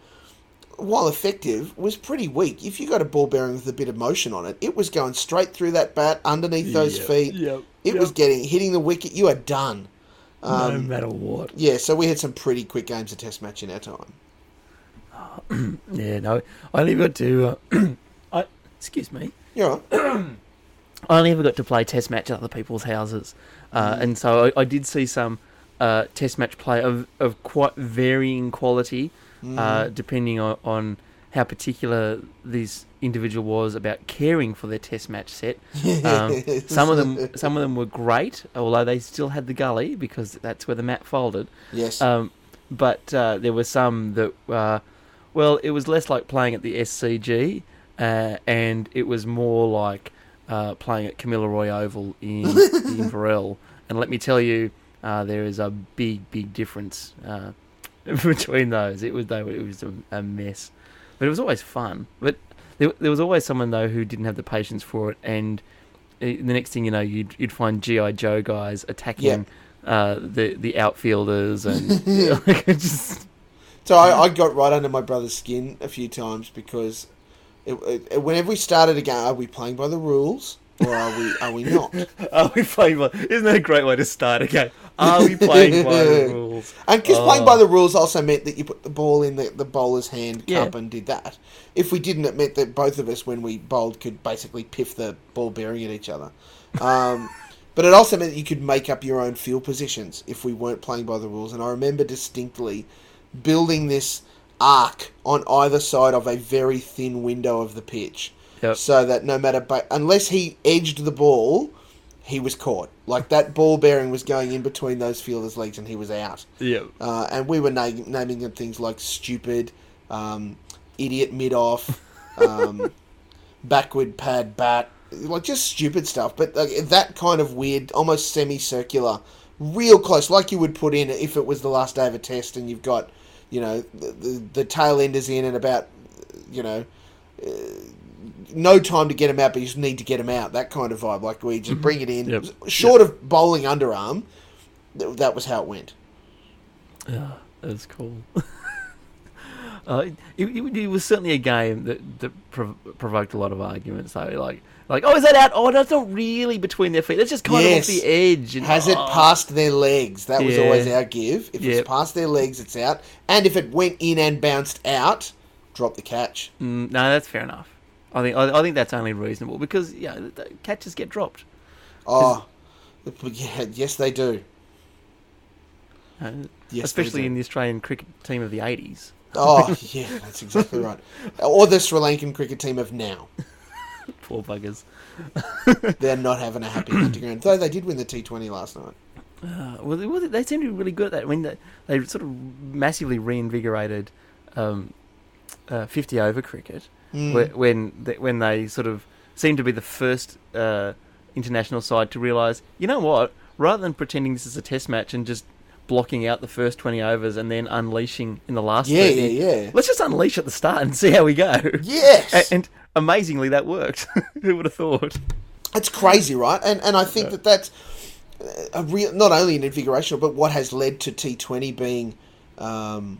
Speaker 2: while effective, was pretty weak. If you got a ball bearing with a bit of motion on it, it was going straight through that bat underneath those
Speaker 1: Yep,
Speaker 2: feet.
Speaker 1: yep,
Speaker 2: it was getting hitting the wicket. You are done.
Speaker 1: no
Speaker 2: Um,
Speaker 1: matter what.
Speaker 2: yeah, so we had some pretty quick games of Test match in our time.
Speaker 1: Yeah, no. I only got to. Uh, I, excuse me.
Speaker 2: You're.
Speaker 1: I only ever got to play test match at other people's houses, uh, and so I, I did see some uh, test match play of, of quite varying quality, uh, depending on, on how particular this individual was about caring for their test match set. Um, some of them, some of them were great, although they still had the gully because that's where the mat folded.
Speaker 2: Yes.
Speaker 1: Um, but uh, there were some that, uh, well, it was less like playing at the SCG, uh, and it was more like uh, playing at Camilla Roy Oval in Inverell. And let me tell you, uh, there is a big, big difference uh, between those. It was though it was a, a mess, but it was always fun. But there, there was always someone though who didn't have the patience for it, and uh, the next thing you know, you'd you'd find GI Joe guys attacking uh, the the outfielders and like, it just
Speaker 2: So I, I got right under my brother's skin a few times because it, it, whenever we started a game, are we playing by the rules or are we are we not?
Speaker 1: are we playing by? Isn't that a great way to start a game? Are we playing by the rules?
Speaker 2: And because
Speaker 1: Oh.
Speaker 2: playing by the rules also meant that you put the ball in the, the bowler's hand
Speaker 1: Yeah.
Speaker 2: cup and did that. If we didn't, it meant that both of us, when we bowled, could basically piff the ball bearing at each other. Um, but it also meant that you could make up your own field positions if we weren't playing by the rules. And I remember distinctly building this arc on either side of a very thin window of the pitch.
Speaker 1: Yep.
Speaker 2: So that no matter, but unless he edged the ball, he was caught. Like that ball bearing was going in between those fielders' legs, and he was out.
Speaker 1: Yeah.
Speaker 2: Uh, and we were na- naming them things like stupid, um, idiot mid off, um, backward pad bat, like just stupid stuff. But like, that kind of weird, almost semicircular, real close, like you would put in if it was the last day of a test, and you've got, you know, the, the, the tail enders in and about, you know. Uh, no time to get him out, but you just need to get him out. That kind of vibe, like we just bring it in,
Speaker 1: Yep.
Speaker 2: short of bowling underarm. th- That was how it went.
Speaker 1: Yeah, that's cool. uh, it, it, it was certainly a game that, that prov- provoked a lot of arguments. Though, like, like, oh, is that out? Oh, that's not really between their feet. That's just kind
Speaker 2: Yes.
Speaker 1: of off the edge. And,
Speaker 2: Has it
Speaker 1: oh.
Speaker 2: passed their legs? That was
Speaker 1: Yeah.
Speaker 2: always our give. If
Speaker 1: Yep.
Speaker 2: it's past their legs, it's out. And if it went in and bounced out, drop the catch.
Speaker 1: Mm, no, that's fair enough. I think I, I think that's only reasonable because yeah, the, the catches get dropped.
Speaker 2: Oh, yeah, yes, they do.
Speaker 1: Uh,
Speaker 2: Yes,
Speaker 1: especially in the Australian cricket team of the eighties.
Speaker 2: Oh, yeah, that's exactly right. Or the Sri Lankan cricket team of now.
Speaker 1: Poor buggers.
Speaker 2: They're not having a happy hunting ground. Though they did win the T20 last night.
Speaker 1: Uh, well, they, they seem to be really good at that. I mean, they, they sort of massively reinvigorated um, uh, 50 over cricket
Speaker 2: Mm.
Speaker 1: whe- when they, when they sort of seem to be the first uh, international side to realise, you know what, rather than pretending this is a test match and just blocking out the first 20 overs and then unleashing in the last
Speaker 2: Yeah,
Speaker 1: 30,
Speaker 2: yeah, yeah.
Speaker 1: let's just unleash at the start and see how we go.
Speaker 2: Yes!
Speaker 1: A- and amazingly, that worked. Who would have thought?
Speaker 2: It's crazy, right? And and I think that that's uh, a real not only an invigoration, but what has led to T Twenty being um,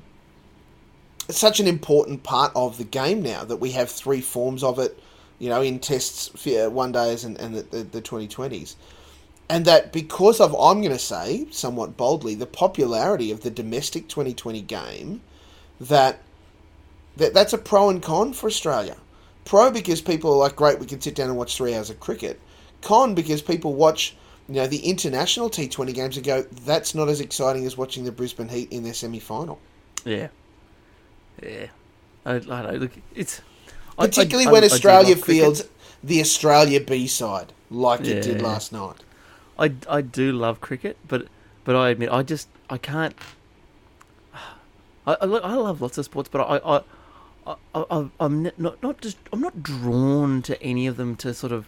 Speaker 2: such an important part of the game now that we have three forms of it, you know, in tests, one days, and and the the twenty twenties. And that because of, I'm going to say, somewhat boldly, the popularity of the domestic 2020 game, that That that's a pro and con for Australia. Pro because people are like, great, we can sit down and watch three hours of cricket. Con because people watch, you know, the international T Twenty games and go, that's not as exciting as watching the Brisbane Heat in their semi final.
Speaker 1: Yeah, yeah. I, I don't know. Look, it's I-
Speaker 2: Particularly
Speaker 1: I-
Speaker 2: when
Speaker 1: I do
Speaker 2: Australia fields the Australia B side like it did last night.
Speaker 1: I, I do love cricket, but but I admit I just I can't. I, I, love lots of sports, but I I, I, I I'm not not just I'm not drawn to any of them to sort of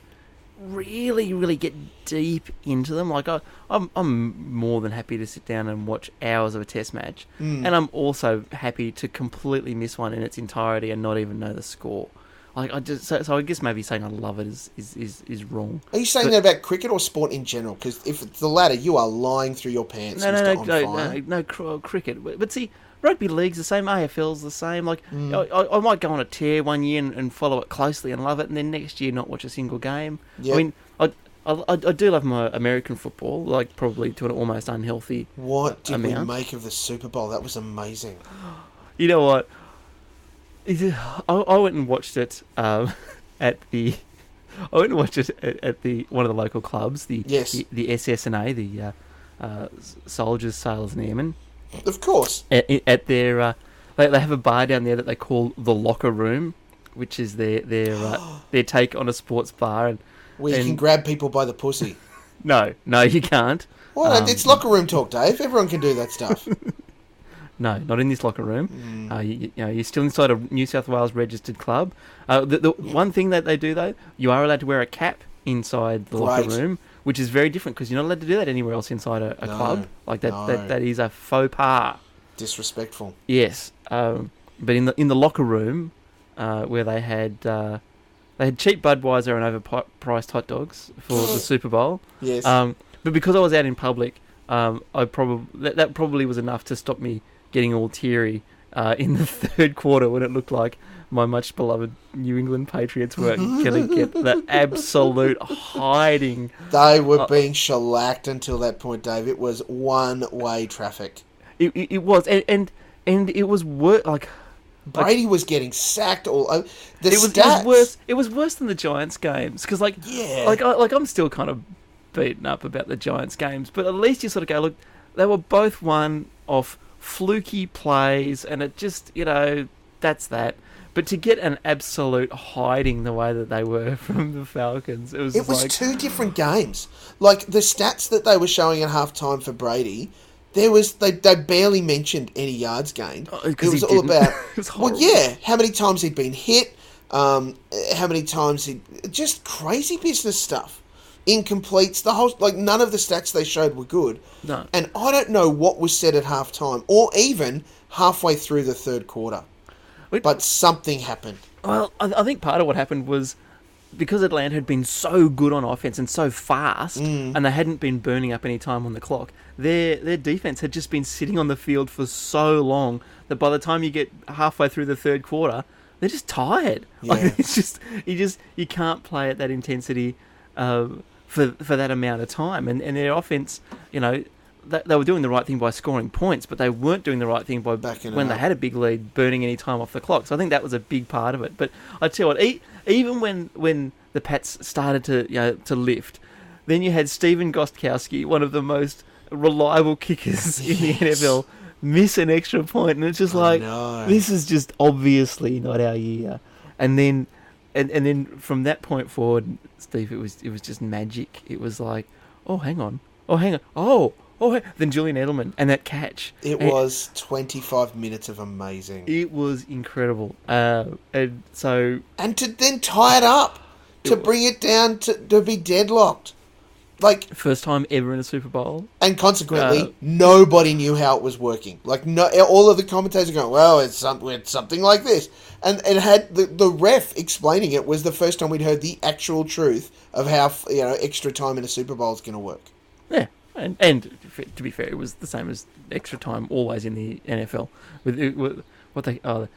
Speaker 1: really really get deep into them. Like I I'm I'm more than happy to sit down and watch hours of a test match,
Speaker 2: Mm.
Speaker 1: and I'm also happy to completely miss one in its entirety and not even know the score. Like I just so, so I guess maybe saying I love it is is is, is wrong.
Speaker 2: Are you saying
Speaker 1: But-
Speaker 2: that about cricket or sport in general? Because if it's the latter, you are lying through your pants.
Speaker 1: No, no, no, no, no, no, cr- cricket. But, but see, rugby league's the same. AFL's the same. Like,
Speaker 2: Mm.
Speaker 1: I, I, might go on a tear one year and, and follow it closely and love it, and then next year not watch a single game.
Speaker 2: Yep.
Speaker 1: I mean, I, I, I do love my American football, like probably to an almost unhealthy.
Speaker 2: What did we make of the Super Bowl? That was amazing.
Speaker 1: You know what? I, I went and watched it um, at the. I went and watched it at, at the one of the local clubs, the
Speaker 2: Yes.
Speaker 1: the, the SSNA, the uh, uh, Soldiers, Sailors, and Airmen.
Speaker 2: Of course.
Speaker 1: at, at their uh, they, they have a bar down there that they call the locker room which is their their uh, their take on a sports bar and
Speaker 2: Where you can grab people by the pussy.
Speaker 1: no no you can't
Speaker 2: Well,
Speaker 1: Um,
Speaker 2: it's locker room talk, Dave. Everyone can do that stuff.
Speaker 1: no not in this locker room
Speaker 2: Mm.
Speaker 1: uh, you, you know you're still inside a New South Wales registered club uh, the, the one thing that they do though you are allowed to wear a cap inside the locker room which is very different because you're not allowed to do that anywhere else inside a, a
Speaker 2: No,
Speaker 1: club like that,
Speaker 2: no.
Speaker 1: that that is a faux pas
Speaker 2: Disrespectful.
Speaker 1: Yes, um, but in the in the locker room, uh, where they had uh, they had cheap Budweiser and overpriced hot dogs for the Super Bowl.
Speaker 2: Yes.
Speaker 1: Um, but because I was out in public, um, I probably that, that probably was enough to stop me getting all teary uh, in the third quarter when it looked like my much beloved New England Patriots were going to get the absolute hiding.
Speaker 2: they were
Speaker 1: uh,
Speaker 2: being shellacked until that point, Dave. It was one way traffic.
Speaker 1: It, it, it was and and, and it was wor- like
Speaker 2: Brady was getting sacked all over. The
Speaker 1: it was, it was worse. It was worse than the Giants games because, like,
Speaker 2: Yeah.
Speaker 1: like, I, like I'm still kind of beaten up about the Giants games, but at least you sort of go, look, they were both one off fluky plays, and it just, you know, that's that. But to get an absolute hiding the way that they were from the Falcons, it was,
Speaker 2: It was
Speaker 1: like,
Speaker 2: two different games. Like the stats that they were showing at halftime for Brady, there was they, they barely mentioned any yards gained.
Speaker 1: Oh,
Speaker 2: it was all
Speaker 1: didn't.
Speaker 2: about
Speaker 1: was
Speaker 2: well, yeah, how many times he'd been hit, um, how many times he just crazy business stuff, incompletes. The whole like none of the stats they showed were good.
Speaker 1: No.
Speaker 2: and I don't know what was said at halftime or even halfway through the third quarter,
Speaker 1: Wait.
Speaker 2: but something happened.
Speaker 1: Well, I, I think part of what happened was because Atlanta had been so good on offense and so fast,
Speaker 2: Mm.
Speaker 1: and they hadn't been burning up any time on the clock. Their their defense had just been sitting on the field for so long that by the time you get halfway through the third quarter, they're just tired.
Speaker 2: Yeah.
Speaker 1: Like it's just you just you can't play at that intensity um, for for that amount of time, and and their offense, you know. They, they were doing the right thing by scoring points, but they weren't doing the right thing by
Speaker 2: Backing
Speaker 1: when they had a big lead, burning any time off the clock. So I think that was a big part of it. But I tell you what, even when when the Pats started to you know to lift, then you had Stephen Gostkowski, one of the most reliable kickers in the
Speaker 2: Yes.
Speaker 1: NFL, miss an extra point, and it's just like this is just obviously not our year. And then, and and then from that point forward, Steve, it was it was just magic. It was like, oh, hang on, oh, hang on, oh. Oh, then Julian Edelman and that catch.
Speaker 2: It
Speaker 1: And-
Speaker 2: was 25 minutes of amazing.
Speaker 1: it was incredible. Uh, and so,
Speaker 2: and to then tie it up, to bring it down to, to be deadlocked. Like,
Speaker 1: first time ever in a Super Bowl.
Speaker 2: and consequently,
Speaker 1: Uh,
Speaker 2: nobody knew how it was working. Like, no, all of the commentators are going, well, it's, some, it's something like this. And it had the, the ref explaining it was the first time we'd heard the actual truth of how, you know, extra time in a Super Bowl is going to work.
Speaker 1: Yeah, and and to be fair, it was the same as extra time always in the NFL. With, it- with what they oh,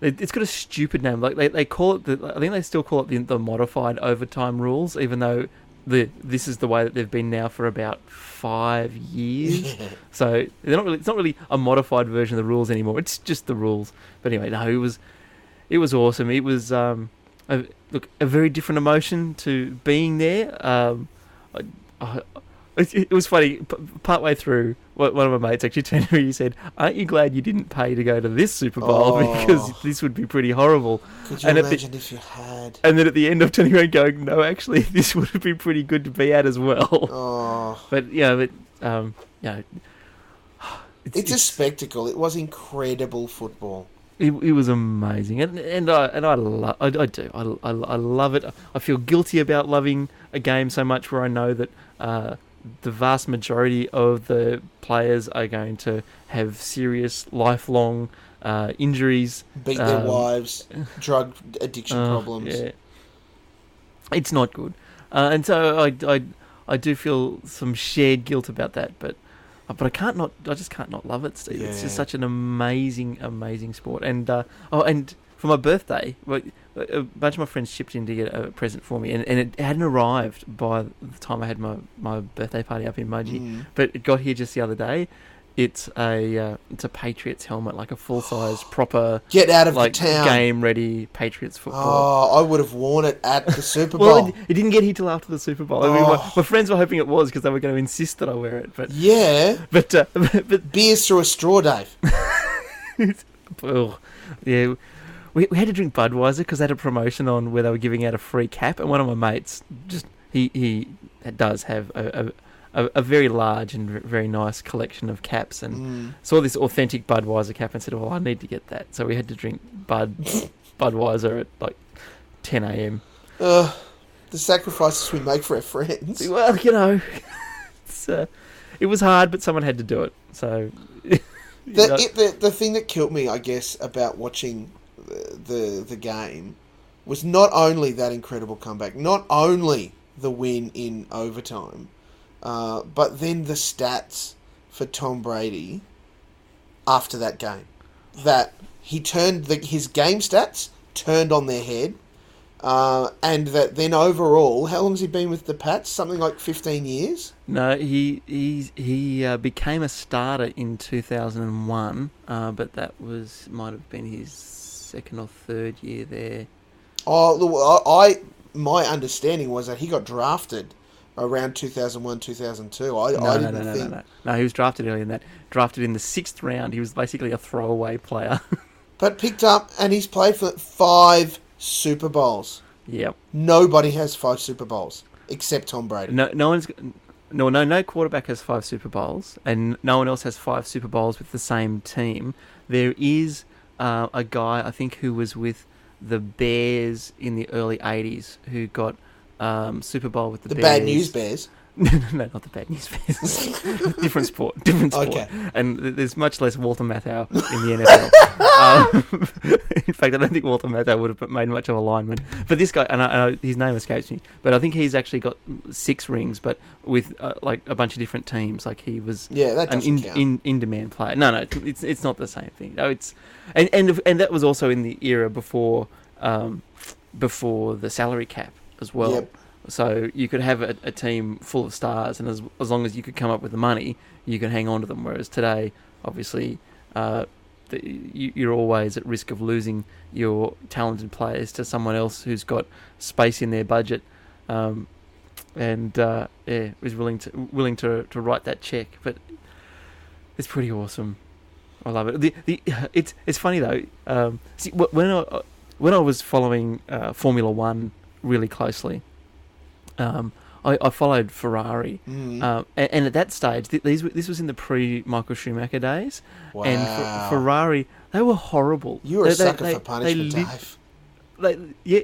Speaker 1: it- it's got a stupid name. Like they, they call it the I think they still call it the, the modified overtime rules, even though the this is the way that they've been now for about five years. So they're not really it's not really a modified version of the rules anymore. It's just the rules. But anyway, no, it was it was awesome. It was um, a, look a very different emotion to being there. Um, I, I, it, it was funny. P- partway through, one of my mates actually turned to me. He said, "Aren't you glad you didn't pay to go to this Super Bowl
Speaker 2: Oh.
Speaker 1: because this would be pretty horrible."
Speaker 2: Could you
Speaker 1: And at the-
Speaker 2: imagine if you had?
Speaker 1: And then at the end of turning around, going, "No, actually, this would have been pretty good to be at as well."
Speaker 2: Oh,
Speaker 1: But yeah, but um, yeah, it's,
Speaker 2: it's a spectacle. It was incredible football.
Speaker 1: It, it was amazing, and and I and I, I, I do I, I, I love it. I feel guilty about loving a game so much, where I know that uh, the vast majority of the players are going to have serious, lifelong uh, injuries.
Speaker 2: Beat their
Speaker 1: Um,
Speaker 2: wives, drug addiction
Speaker 1: Uh,
Speaker 2: problems.
Speaker 1: Yeah, it's not good, uh, and so I, I I do feel some shared guilt about that, but. But I can't not. I just can't not love it, Steve. It's just such an amazing, amazing sport. And uh, oh, and for my birthday, a bunch of my friends chipped in to get a present for me, and, and it hadn't arrived by the time I had my, my birthday party up in Mudgee.
Speaker 2: Mm.
Speaker 1: But it got here just the other day. It's a uh, it's a Patriots helmet, like a full size proper
Speaker 2: Get out of
Speaker 1: like
Speaker 2: the town.
Speaker 1: game ready Patriots football.
Speaker 2: Oh, I would have worn it at the Super Bowl.
Speaker 1: Well, it, it didn't get here till after the Super Bowl. I mean, my,
Speaker 2: Oh.
Speaker 1: my friends were hoping it was because they were going to insist that I wear it. But
Speaker 2: yeah,
Speaker 1: but uh, but
Speaker 2: beers through a straw, Dave.
Speaker 1: Yeah, we, we had to drink Budweiser because they had a promotion on where they were giving out a free cap, and one of my mates just he he does have a. a a, very large and very nice collection of caps, and
Speaker 2: Mm.
Speaker 1: saw this authentic Budweiser cap and said, "Well, I need to get that." So we had to drink Bud Budweiser at like 10 a.m.
Speaker 2: Ugh, the sacrifices we make for our friends.
Speaker 1: Well, you know, it's, uh, it was hard, but someone had to do it. So
Speaker 2: The, it, the the thing that killed me, I guess, about watching the, the game was not only that incredible comeback, not only the win in overtime, uh, but then the stats for Tom Brady after that game. That he turned the, his game stats turned on their head. Uh, and that then overall, how long has he been with the Pats? Something like fifteen years.
Speaker 1: No, he he he uh, became a starter in 2001, uh, but that was might have been his second or third year there.
Speaker 2: Oh, look, I, my understanding was that he got drafted around 2001, 2002. I,
Speaker 1: No,
Speaker 2: I didn't
Speaker 1: no, no,
Speaker 2: think.
Speaker 1: no, no. No, he was drafted earlier than that. Drafted in the sixth round. He was basically a throwaway player.
Speaker 2: But picked up, and he's played for five Super Bowls.
Speaker 1: yep.
Speaker 2: Nobody has five Super Bowls except Tom Brady.
Speaker 1: No, no one's. No, no, no quarterback has five Super Bowls, and no one else has five Super Bowls with the same team. There is uh, a guy I think who was with the Bears in the early '80s who got um, Super Bowl with the, Bears.
Speaker 2: the
Speaker 1: Bears.
Speaker 2: bad news bears.
Speaker 1: no, no, no, not the bad news Bears. different sport, different sport.
Speaker 2: Okay.
Speaker 1: And th- there's much less Walter Matthau in the NFL. um, in fact, I don't think Walter Matthau would have made much of a lineman. But this guy, and, I, and I, his name escapes me, but I think he's actually got six rings, but with uh, like a bunch of different teams. Like he was
Speaker 2: Yeah, that
Speaker 1: an in,
Speaker 2: count.
Speaker 1: in in demand player. No, no, it's it's not the same thing. No, it's and and and that was also in the era before um, before the salary cap as well.
Speaker 2: Yep.
Speaker 1: So you could have a, a team full of stars, and as as long as you could come up with the money, you could hang on to them. Whereas today, obviously, uh, the, you, you're always at risk of losing your talented players to someone else who's got space in their budget, um, and uh, yeah, is willing to willing to to write that check. But it's pretty awesome. I love it. The, the it's it's funny though. Um, see, when I when I was following uh, Formula One really closely, um, I, I followed Ferrari,
Speaker 2: Mm.
Speaker 1: um, and, and at that stage, th- these were- this was in the pre Michael Schumacher days,
Speaker 2: wow.
Speaker 1: and Fer- Ferrari they were horrible.
Speaker 2: you were a
Speaker 1: They- they-
Speaker 2: sucker
Speaker 1: they-
Speaker 2: for punishment,
Speaker 1: they,
Speaker 2: Dave.
Speaker 1: like yeah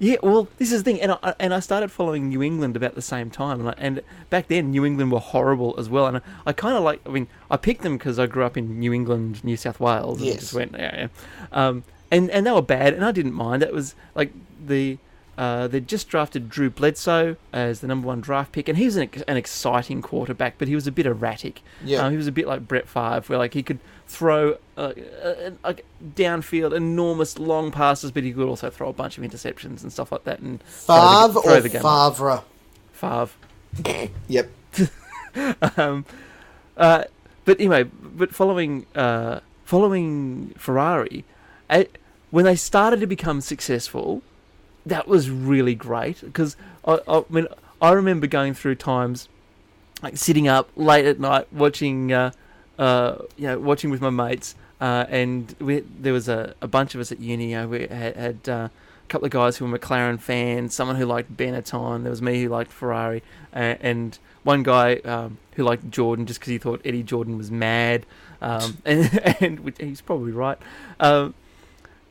Speaker 1: yeah well this is the thing and I and I started following New England about the same time and I, and back then New England were horrible as well and I, I kind of like I mean I picked them because I grew up in New England New South Wales and just went yeah, yeah. Um, and and they were bad and I didn't mind that was like the uh, they just drafted Drew Bledsoe as the number one draft pick, and he's an, an exciting quarterback, but he was a bit erratic.
Speaker 2: Yeah.
Speaker 1: Um, he was a bit like Brett Favre, where like he could throw uh, uh, like downfield enormous long passes, but he could also throw a bunch of interceptions and stuff like that. And throw
Speaker 2: Favre
Speaker 1: the, throw
Speaker 2: or
Speaker 1: the game.
Speaker 2: Favre?
Speaker 1: Favre.
Speaker 2: Yep.
Speaker 1: um, uh, but anyway, but following uh, following Ferrari, I, when they started to become successful, that was really great because I, I mean I remember going through times like sitting up late at night watching, uh, uh, you know, watching with my mates, uh, and we, there was a, a bunch of us at uni. Know, we had, had uh, a couple of guys who were McLaren fans, someone who liked Benetton. There was me who liked Ferrari, uh, and one guy um, who liked Jordan just because he thought Eddie Jordan was mad, um, and, and he's probably right. Um,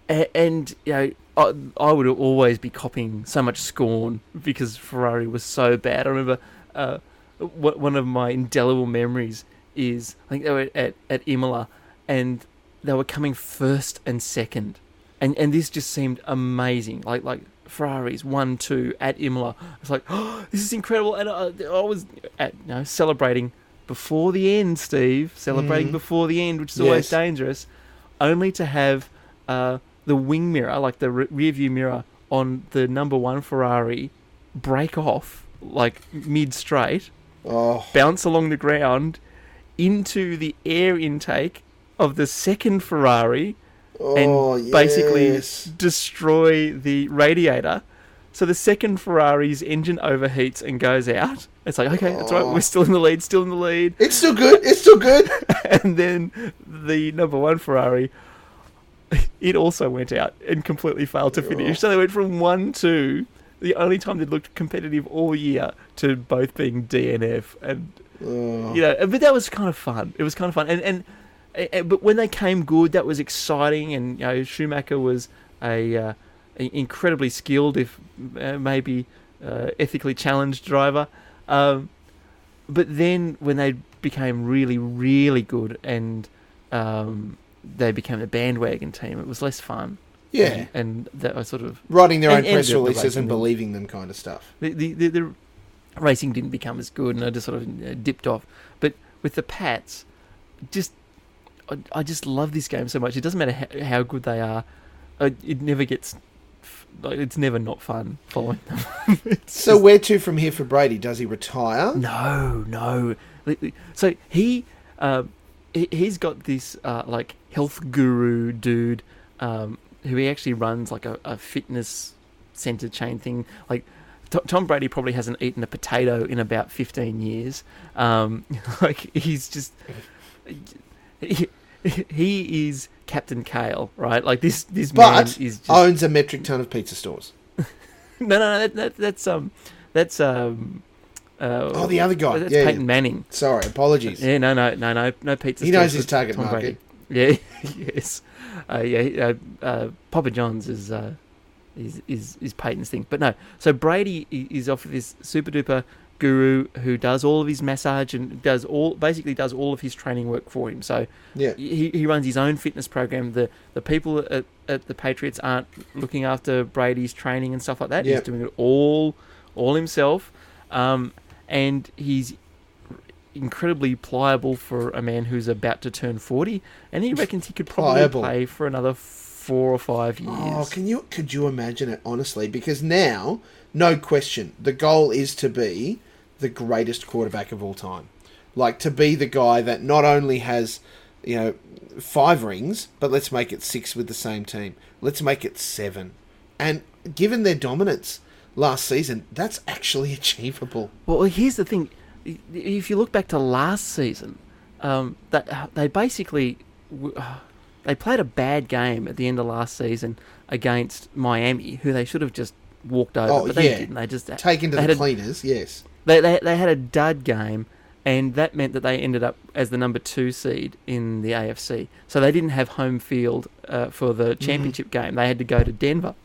Speaker 1: and, and you know, I, I would always be copying so much scorn because Ferrari was so bad. I remember uh, one of my indelible memories is I think they were at, at Imola and they were coming first and second. And and this just seemed amazing. Like like Ferraris one two at Imola. It's like oh, this is incredible. And I, I was at you know celebrating before the end, Steve. Celebrating
Speaker 2: Mm.
Speaker 1: before the end, which is always dangerous. Only to have uh, the wing mirror, like the re- rear view mirror on the number one Ferrari, break off like mid straight
Speaker 2: Oh,
Speaker 1: bounce along the ground into the air intake of the second Ferrari
Speaker 2: oh,
Speaker 1: and basically
Speaker 2: yes.
Speaker 1: destroy the radiator. So the second Ferrari's engine overheats and goes out. It's like, okay, that's right,
Speaker 2: Oh.
Speaker 1: we're still in the lead, still in the lead.
Speaker 2: It's still good. It's still good.
Speaker 1: And then the number one Ferrari, it also went out and completely failed to finish. So they went from one to the only time they'd looked competitive all year to both being DNF and
Speaker 2: Oh.
Speaker 1: you know, but that was kind of fun. It was kind of fun, and and, and but when they came good, that was exciting. And you know, Schumacher was a, uh, a incredibly skilled, if uh, maybe uh, ethically challenged driver. Um, but then when they became really, really good, and um, they became the bandwagon team, it was less fun.
Speaker 2: Yeah.
Speaker 1: and, and that was sort of
Speaker 2: Writing their own
Speaker 1: and
Speaker 2: press releases and believing them kind of stuff.
Speaker 1: the the, the, the racing didn't become as good, and I just sort of uh, dipped off. But with the Pats, just I, I just love this game so much. It doesn't matter how, how good they are. Uh, it never gets. Like, it's never not fun following them.
Speaker 2: So
Speaker 1: just-
Speaker 2: where to from here for Brady? Does he retire?
Speaker 1: no, no. So he, um, he he's got this uh, like health guru dude, um, who he actually runs like a, a fitness center chain thing. Like T- Tom Brady probably hasn't eaten a potato in about fifteen years. Um, like he's just he, he is Captain Kale, right? Like this this man is just
Speaker 2: owns a metric ton of pizza stores.
Speaker 1: no no no that, that, that's um that's um. Uh,
Speaker 2: Oh, the other guy.
Speaker 1: That's
Speaker 2: Yeah,
Speaker 1: Peyton
Speaker 2: yeah.
Speaker 1: Manning.
Speaker 2: Sorry, apologies.
Speaker 1: Yeah, no, no, no, no, no pizza.
Speaker 2: He knows his target
Speaker 1: Tom
Speaker 2: market.
Speaker 1: Brady. Yeah, yes, uh, yeah. Uh, uh, Papa John's is uh, is is is Peyton's thing, but no. So Brady is off of this super duper guru who does all of his massage and does all basically does all of his training work for him. So
Speaker 2: Yeah.
Speaker 1: he, he runs his own fitness program. The the people at, at the Patriots aren't looking after Brady's training and stuff like that.
Speaker 2: Yeah.
Speaker 1: He's doing it all all himself, um, and he's incredibly pliable for a man who's about to turn forty. And he reckons he could probably
Speaker 2: Pliable.
Speaker 1: play for another four or five oh, years.
Speaker 2: Oh, can you could you imagine it honestly? Because now, no question, the goal is to be the greatest quarterback of all time. Like to be the guy that not only has, you know, five rings, but let's make it six with the same team. Let's make it seven. And given their dominance last season, that's actually achievable.
Speaker 1: Well, here's the thing: if you look back to last season, um, that they basically they played a bad game at the end of last season against Miami, who they should have just walked over,
Speaker 2: Oh,
Speaker 1: but they
Speaker 2: yeah.
Speaker 1: didn't. They just
Speaker 2: Taken to the
Speaker 1: had a-
Speaker 2: cleaners, yes.
Speaker 1: they, they they had a dud game, and that meant that they ended up as the number two seed in the AFC. So they didn't have home field uh, for the championship game. They had to go to Denver,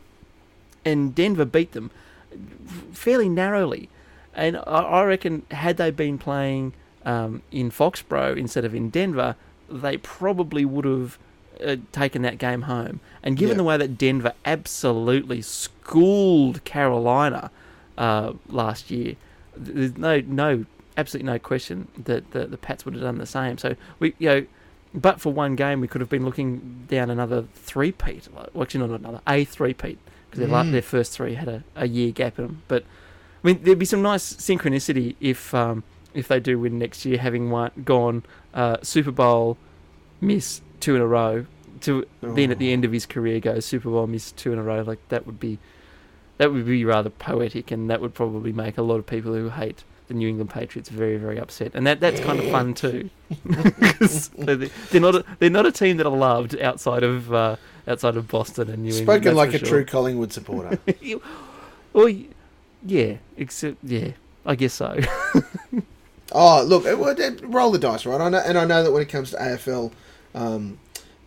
Speaker 1: and Denver beat them fairly narrowly. And I, I reckon had they been playing um, in Foxborough instead of in Denver, they probably would have uh, taken that game home. And given
Speaker 2: Yeah.
Speaker 1: the way that Denver absolutely schooled Carolina uh, last year, there's no no absolutely no question that the, the Pats would have done the same. So we you know. But for one game, we could have been looking down another three-peat. Well, actually, not another, a three-peat. Because
Speaker 2: Mm.
Speaker 1: their first three had a, a year gap in them. But, I mean, there'd be some nice synchronicity if um, if they do win next year, having won, gone uh, Super Bowl, miss two in a row to being at the end of his career go Super Bowl miss two in a row like that would be that would be rather poetic and that would probably make a lot of people who hate the New England Patriots very very upset and that that's kind of fun too they're not a, they're not a team that are loved outside of uh, outside of Boston and New England.
Speaker 2: Spoken like a
Speaker 1: sure.
Speaker 2: true Collingwood supporter.
Speaker 1: Well, yeah, except yeah, I guess so.
Speaker 2: Oh, look, it, it- roll the dice, right? I know, and I know that when it comes to AFL, um,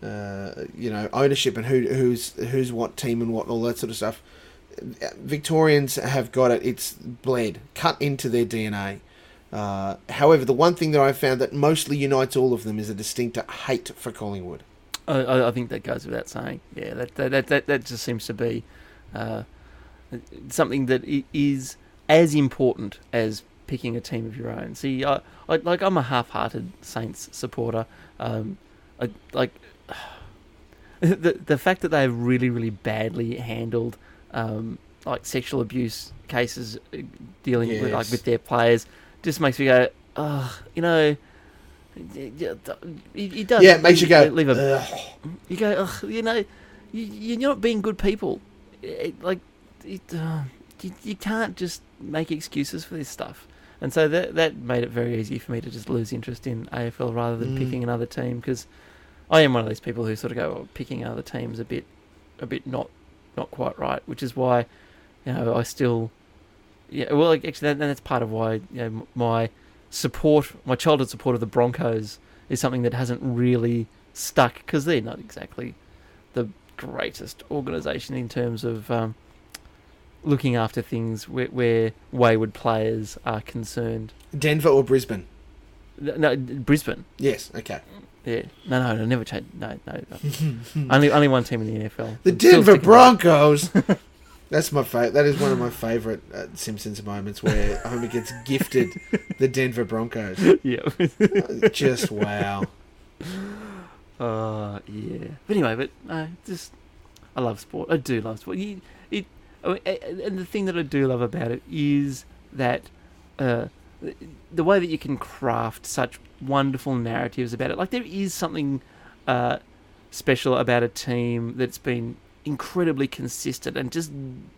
Speaker 2: uh, you know, ownership and who who's who's what team and what all that sort of stuff. Victorians have got it; it's bled, cut into their DNA. Uh, however, the one thing that I found that mostly unites all of them is a distinct hate for Collingwood.
Speaker 1: I, I, I think that goes without saying. Yeah, that that that, that, just seems to be uh, something that is as important as picking a team of your own. See, I, I like I'm a half-hearted Saints supporter. Um, I, like the the fact that they've really really badly handled um, like sexual abuse cases uh, dealing with like with their players just makes me go, oh, you know. It, it does.
Speaker 2: Yeah, it makes you go.
Speaker 1: leave a you go, Ugh, you know, you, you're not being good people. It, like, it, uh, you, you can't just make excuses for this stuff. And so that that made it very easy for me to just lose interest in AFL rather than
Speaker 2: Mm.
Speaker 1: picking another team because I am one of these people who sort of go, oh, picking other teams a bit, a bit not, not quite right. Which is why, you know, I still, yeah. Well, actually, that, that's part of why you know my support, my childhood support of the Broncos is something that hasn't really stuck because they're not exactly the greatest organisation in terms of um, looking after things where, where wayward players are concerned.
Speaker 2: Denver or Brisbane?
Speaker 1: No, Brisbane.
Speaker 2: Yes. Okay.
Speaker 1: Yeah. No, no, no, never change. No, no. no. only, only one team in the NFL.
Speaker 2: The
Speaker 1: I'm
Speaker 2: Denver
Speaker 1: sticking with it.
Speaker 2: Broncos. That's my favorite. That is one of my favorite uh, Simpsons moments where Homer gets gifted the Denver Broncos.
Speaker 1: Yeah.
Speaker 2: Just wow.
Speaker 1: Uh, yeah. But anyway, but uh, just I love sport. I do love sport. You, it, I mean, and the thing that I do love about it is that uh, the- the way that you can craft such wonderful narratives about it. Like there is something uh, special about a team that's been incredibly consistent and just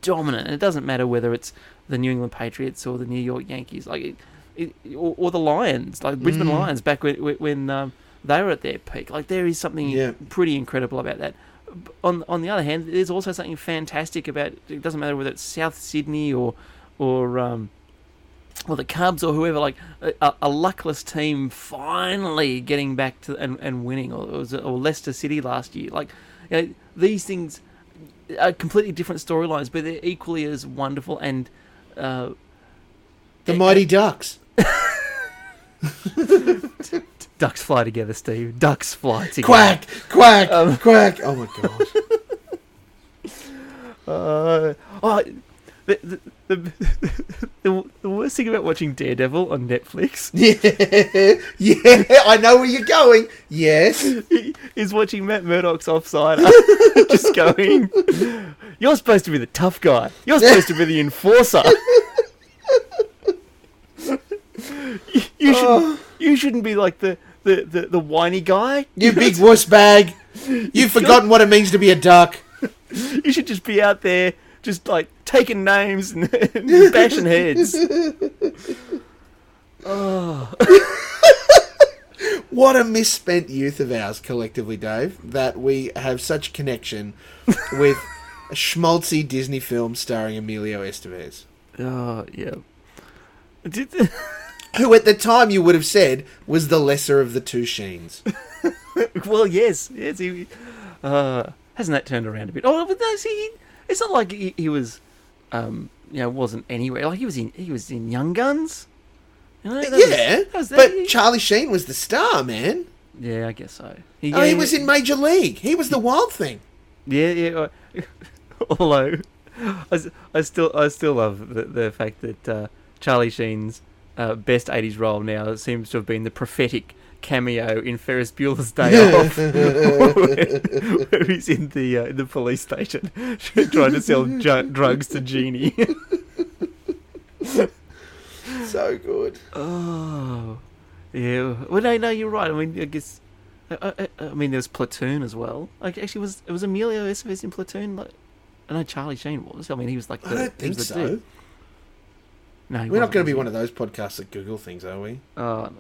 Speaker 1: dominant. And it doesn't matter whether it's the New England Patriots or the New York Yankees, like it, it, or, or the Lions, like Brisbane
Speaker 2: Mm.
Speaker 1: Lions back when when um, they were at their peak. Like there is something
Speaker 2: Yeah.
Speaker 1: pretty incredible about that. On on the other hand, there's also something fantastic about. It doesn't matter whether it's South Sydney or or um, or the Cubs or whoever. Like a, a luckless team finally getting back to and, and winning, or, or, was it- or Leicester City last year. Like you know, these things are completely different storylines, but they're equally as wonderful and. Uh,
Speaker 2: The Mighty Ducks.
Speaker 1: ducks fly together, Steve. Ducks fly together.
Speaker 2: Quack, quack,
Speaker 1: Um,
Speaker 2: quack. Oh my god.
Speaker 1: Uh, oh, the, the, the, the, worst thing about watching Daredevil on Netflix
Speaker 2: Yeah, yeah. I know where you're going. Yes.
Speaker 1: is watching Matt Murdock's offside, just going, "You're supposed to be the tough guy. You're supposed to be the enforcer. you, you shouldn't. Oh. You shouldn't be like the." The, the, the whiny guy.
Speaker 2: You big wuss bag. You've forgotten what it means to be a duck.
Speaker 1: You should just be out there, just like taking names and, and bashing heads. Oh.
Speaker 2: What a misspent youth of ours, collectively, Dave, that we have such connection with a schmaltzy Disney film starring Emilio Estevez.
Speaker 1: Oh, yeah. Did,
Speaker 2: Who at the time you would have said was the lesser of the two Sheens.
Speaker 1: well, yes, yes. He, uh, hasn't that turned around a bit? Oh, but no, see, it's not like he, he was, um, you know, wasn't anywhere. Like he was in, he was in Young Guns. You know, that was-
Speaker 2: yeah,
Speaker 1: that was-
Speaker 2: but Charlie Sheen was the star, man.
Speaker 1: yeah, I guess so.
Speaker 2: oh, he was in Major League. He was the wild thing.
Speaker 1: Yeah, yeah. Although, I, s- I still, I still love the, the fact that uh, Charlie Sheen's uh, best '80s role now seems to have been the prophetic cameo in Ferris Bueller's Day Off, where, where he's in the uh, in the police station trying to sell ju- drugs to Jeanie.
Speaker 2: So good.
Speaker 1: oh, yeah. Well, no, no, you're right. I mean, I guess I, I, I mean, there was Platoon as well. Like, actually, was it was Emilio Estevez in Platoon? Like, I know Charlie Sheen was. I mean, he was like the.
Speaker 2: I don't think
Speaker 1: the
Speaker 2: so.
Speaker 1: dude. No,
Speaker 2: We're not going to be one of those podcasts that Google things, are we?
Speaker 1: Oh,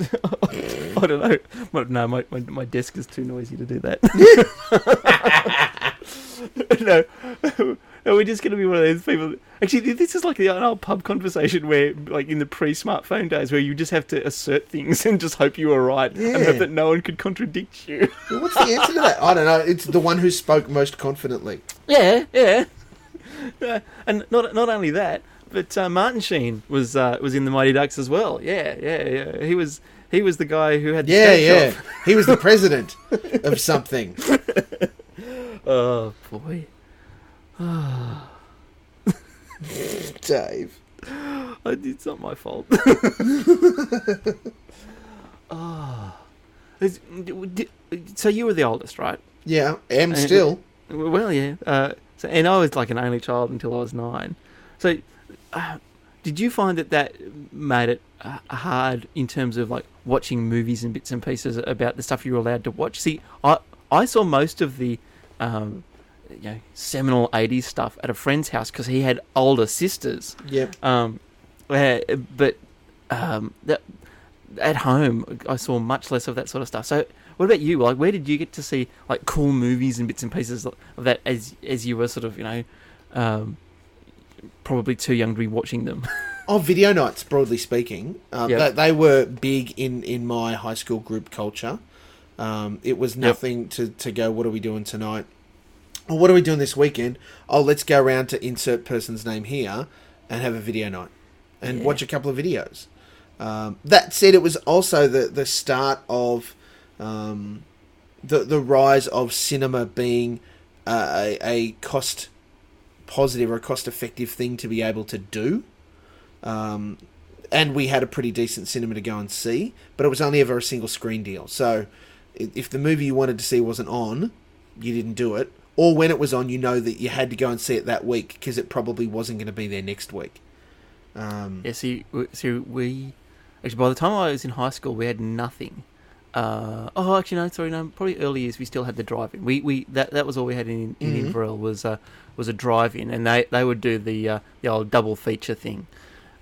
Speaker 1: I don't know. But no, my, my my desk is too noisy to do that. no, no, we're just going to be one of those people. Actually, this is like an old pub conversation where, like in the pre-smartphone days, where you just have to assert things and just hope you are right and hope that no one could contradict you.
Speaker 2: Well, What's the answer to that? I don't know. It's the one who spoke most confidently.
Speaker 1: Yeah, yeah. Uh, and not not only that, but uh, Martin Sheen was uh, was in the Mighty Ducks as well. Yeah, yeah, yeah. He was he was the guy who had the
Speaker 2: Yeah, yeah. He was the president of something.
Speaker 1: Oh boy.
Speaker 2: Dave.
Speaker 1: I, it's not my fault. oh. So you were the oldest, right?
Speaker 2: Yeah, am still.
Speaker 1: Well, yeah. Uh, so, and I was like an only child until I was nine. So, uh, did you find that that made it uh, hard in terms of like watching movies and bits and pieces about the stuff you were allowed to watch? See, I I saw most of the um, you know seminal '80s stuff at a friend's house because he had older sisters.
Speaker 2: Yep.
Speaker 1: Um, uh, but um, that, at home, I saw much less of that sort of stuff. So, what about you? Like, where did you get to see like cool movies and bits and pieces of that as as you were sort of you know, um, probably too young to be watching them?
Speaker 2: Oh, video nights, broadly speaking, um,
Speaker 1: Yep.
Speaker 2: they, they were big in, in my high school group culture. Um, it was nothing to, to go, what are we doing tonight? Or what are we doing this weekend? Oh, let's go around to insert person's name here and have a video night and
Speaker 1: Yeah.
Speaker 2: watch a couple of videos. Um, that said, it was also the, the start of um, the, the rise of cinema being uh, a, a cost positive or a cost effective thing to be able to do. Um, and we had a pretty decent cinema to go and see, but it was only ever a single screen deal. So if the movie you wanted to see wasn't on, you didn't do it. Or when it was on, you know that you had to go and see it that week because it probably wasn't going to be there next week. Um,
Speaker 1: yeah. See, w- so we actually by the time I was in high school, we had nothing. Uh, oh, actually, no, sorry, no. Probably early years we still had the drive-in. We we that that was all we had in in
Speaker 2: Mhm.
Speaker 1: Inverell was uh, was a drive-in, and they they would do the uh, the old double feature thing.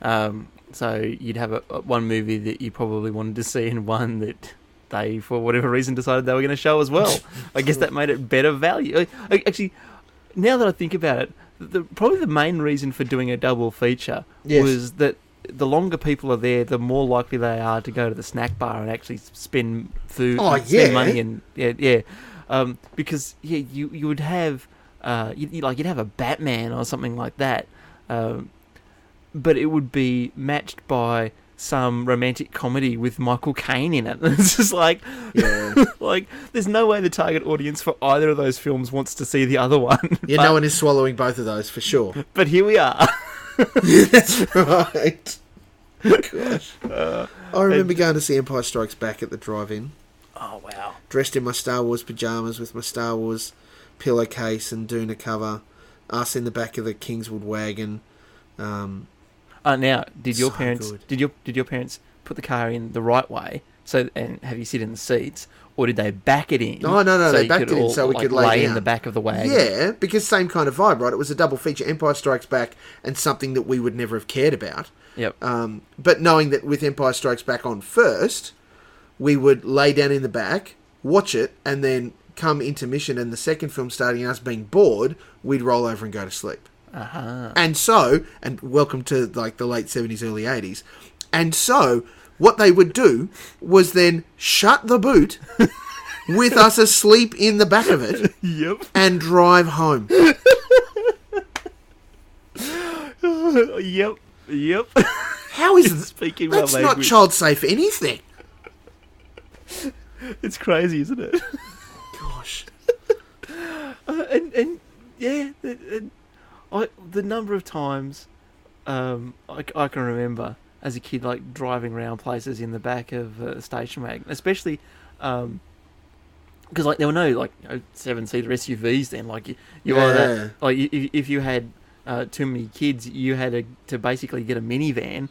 Speaker 1: Um, so you'd have a, a, one movie that you probably wanted to see, and one that they, for whatever reason, decided they were going to show as well. I guess that made it better value. Actually, now that I think about it, the, probably the main reason for doing a double feature
Speaker 2: Yes.
Speaker 1: was that the longer people are there, the more likely they are to go to the snack bar and actually spend food,
Speaker 2: Oh,
Speaker 1: spend
Speaker 2: yeah.
Speaker 1: money, and yeah, yeah, um, because yeah, you you would have uh, you, you- like you'd have a Batman or something like that, um, but it would be matched by some romantic comedy with Michael Caine in it. It's just like,
Speaker 2: yeah.
Speaker 1: like there's no way the target audience for either of those films wants to see the other one.
Speaker 2: yeah,
Speaker 1: but,
Speaker 2: no one is swallowing both of those for sure.
Speaker 1: but here we are.
Speaker 2: That's right. Gosh.
Speaker 1: Uh,
Speaker 2: I remember going to see Empire Strikes Back at the drive-in,
Speaker 1: oh wow.
Speaker 2: dressed in my Star Wars pajamas with my Star Wars pillowcase and doona cover, us in the back of the Kingswood wagon. Um,
Speaker 1: Uh, now, did your
Speaker 2: So
Speaker 1: parents
Speaker 2: good.
Speaker 1: did your did your parents put the car in the right way so and have you sit in the seats, or did they back it in?
Speaker 2: No, no, no, they
Speaker 1: you
Speaker 2: backed it in
Speaker 1: all,
Speaker 2: so we
Speaker 1: like,
Speaker 2: could lay
Speaker 1: in
Speaker 2: down.
Speaker 1: the back of the wagon.
Speaker 2: yeah, because same kind of vibe, right? It was a double feature, Empire Strikes Back, and something that we would never have cared about.
Speaker 1: Yep.
Speaker 2: Um, but knowing that with Empire Strikes Back on first, we would lay down in the back, watch it, and then come intermission and the second film starting us being bored, we'd roll over and go to sleep.
Speaker 1: Uh-huh.
Speaker 2: And so, and welcome to like the late 70s, early 80s. And so, what they would do was then shut the boot with us asleep in the back of it
Speaker 1: Yep.
Speaker 2: and drive home.
Speaker 1: yep. Yep.
Speaker 2: How is this?
Speaker 1: Speaking my
Speaker 2: That's not child safe anything.
Speaker 1: It's crazy, isn't it?
Speaker 2: Gosh.
Speaker 1: Uh, and and yeah, the, and I the number of times um, I, I can remember as a kid, like driving around places in the back of a station wagon, especially because like there were no like you know, seven seater SUVs then. Like you, you
Speaker 2: Yeah.
Speaker 1: like if, you had uh, too many kids, you had to, to basically get a minivan,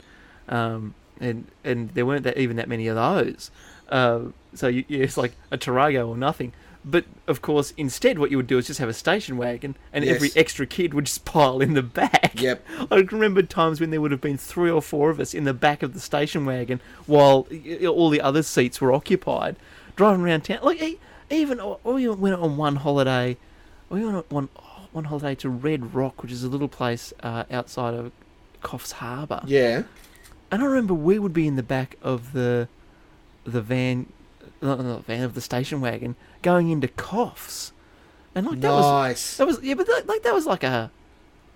Speaker 1: um, and and there weren't that even that many of those. Uh, so you, it's like a Tarago or nothing. But of course, instead, what you would do is just have a station wagon, and every extra kid would just pile in the back.
Speaker 2: Yep.
Speaker 1: I remember times when there would have been three or four of us in the back of the station wagon while all the other seats were occupied, driving around town. Like even uh, we went on one holiday. We went on one one holiday to Red Rock, which is a little place uh, outside of Coffs Harbour.
Speaker 2: Yeah.
Speaker 1: And I remember we would be in the back of the the van, not the van of the station wagon, going into Coffs, and like that was
Speaker 2: nice.
Speaker 1: that was yeah, but that, like that was like a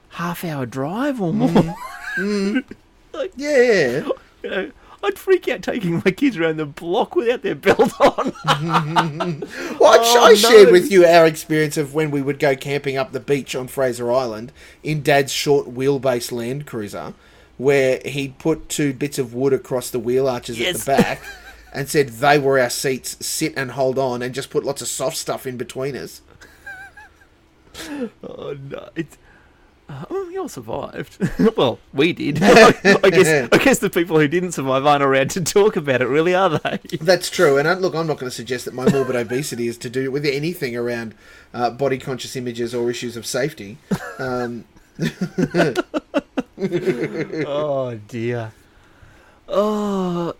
Speaker 1: half hour drive or more.
Speaker 2: Mm.
Speaker 1: Like-
Speaker 2: yeah.
Speaker 1: You know, I'd freak out taking my kids around the block without their belt on.
Speaker 2: Well, I,
Speaker 1: Oh,
Speaker 2: I shared
Speaker 1: no.
Speaker 2: with you our experience of when we would go camping up the beach on Fraser Island in Dad's short wheelbase Land Cruiser, where he'd put two bits of wood across the wheel arches
Speaker 1: Yes.
Speaker 2: at the back and said they were our seats, sit and hold on, and just put lots of soft stuff in between us.
Speaker 1: oh no, it's. Uh, we all survived. well, we did. I guess. I guess the people who didn't survive aren't around to talk about it, really, are they?
Speaker 2: That's true. And I, look, I'm not going to suggest that my morbid obesity is to do with anything around uh, body conscious images or issues of safety. Um,
Speaker 1: oh dear. Oh,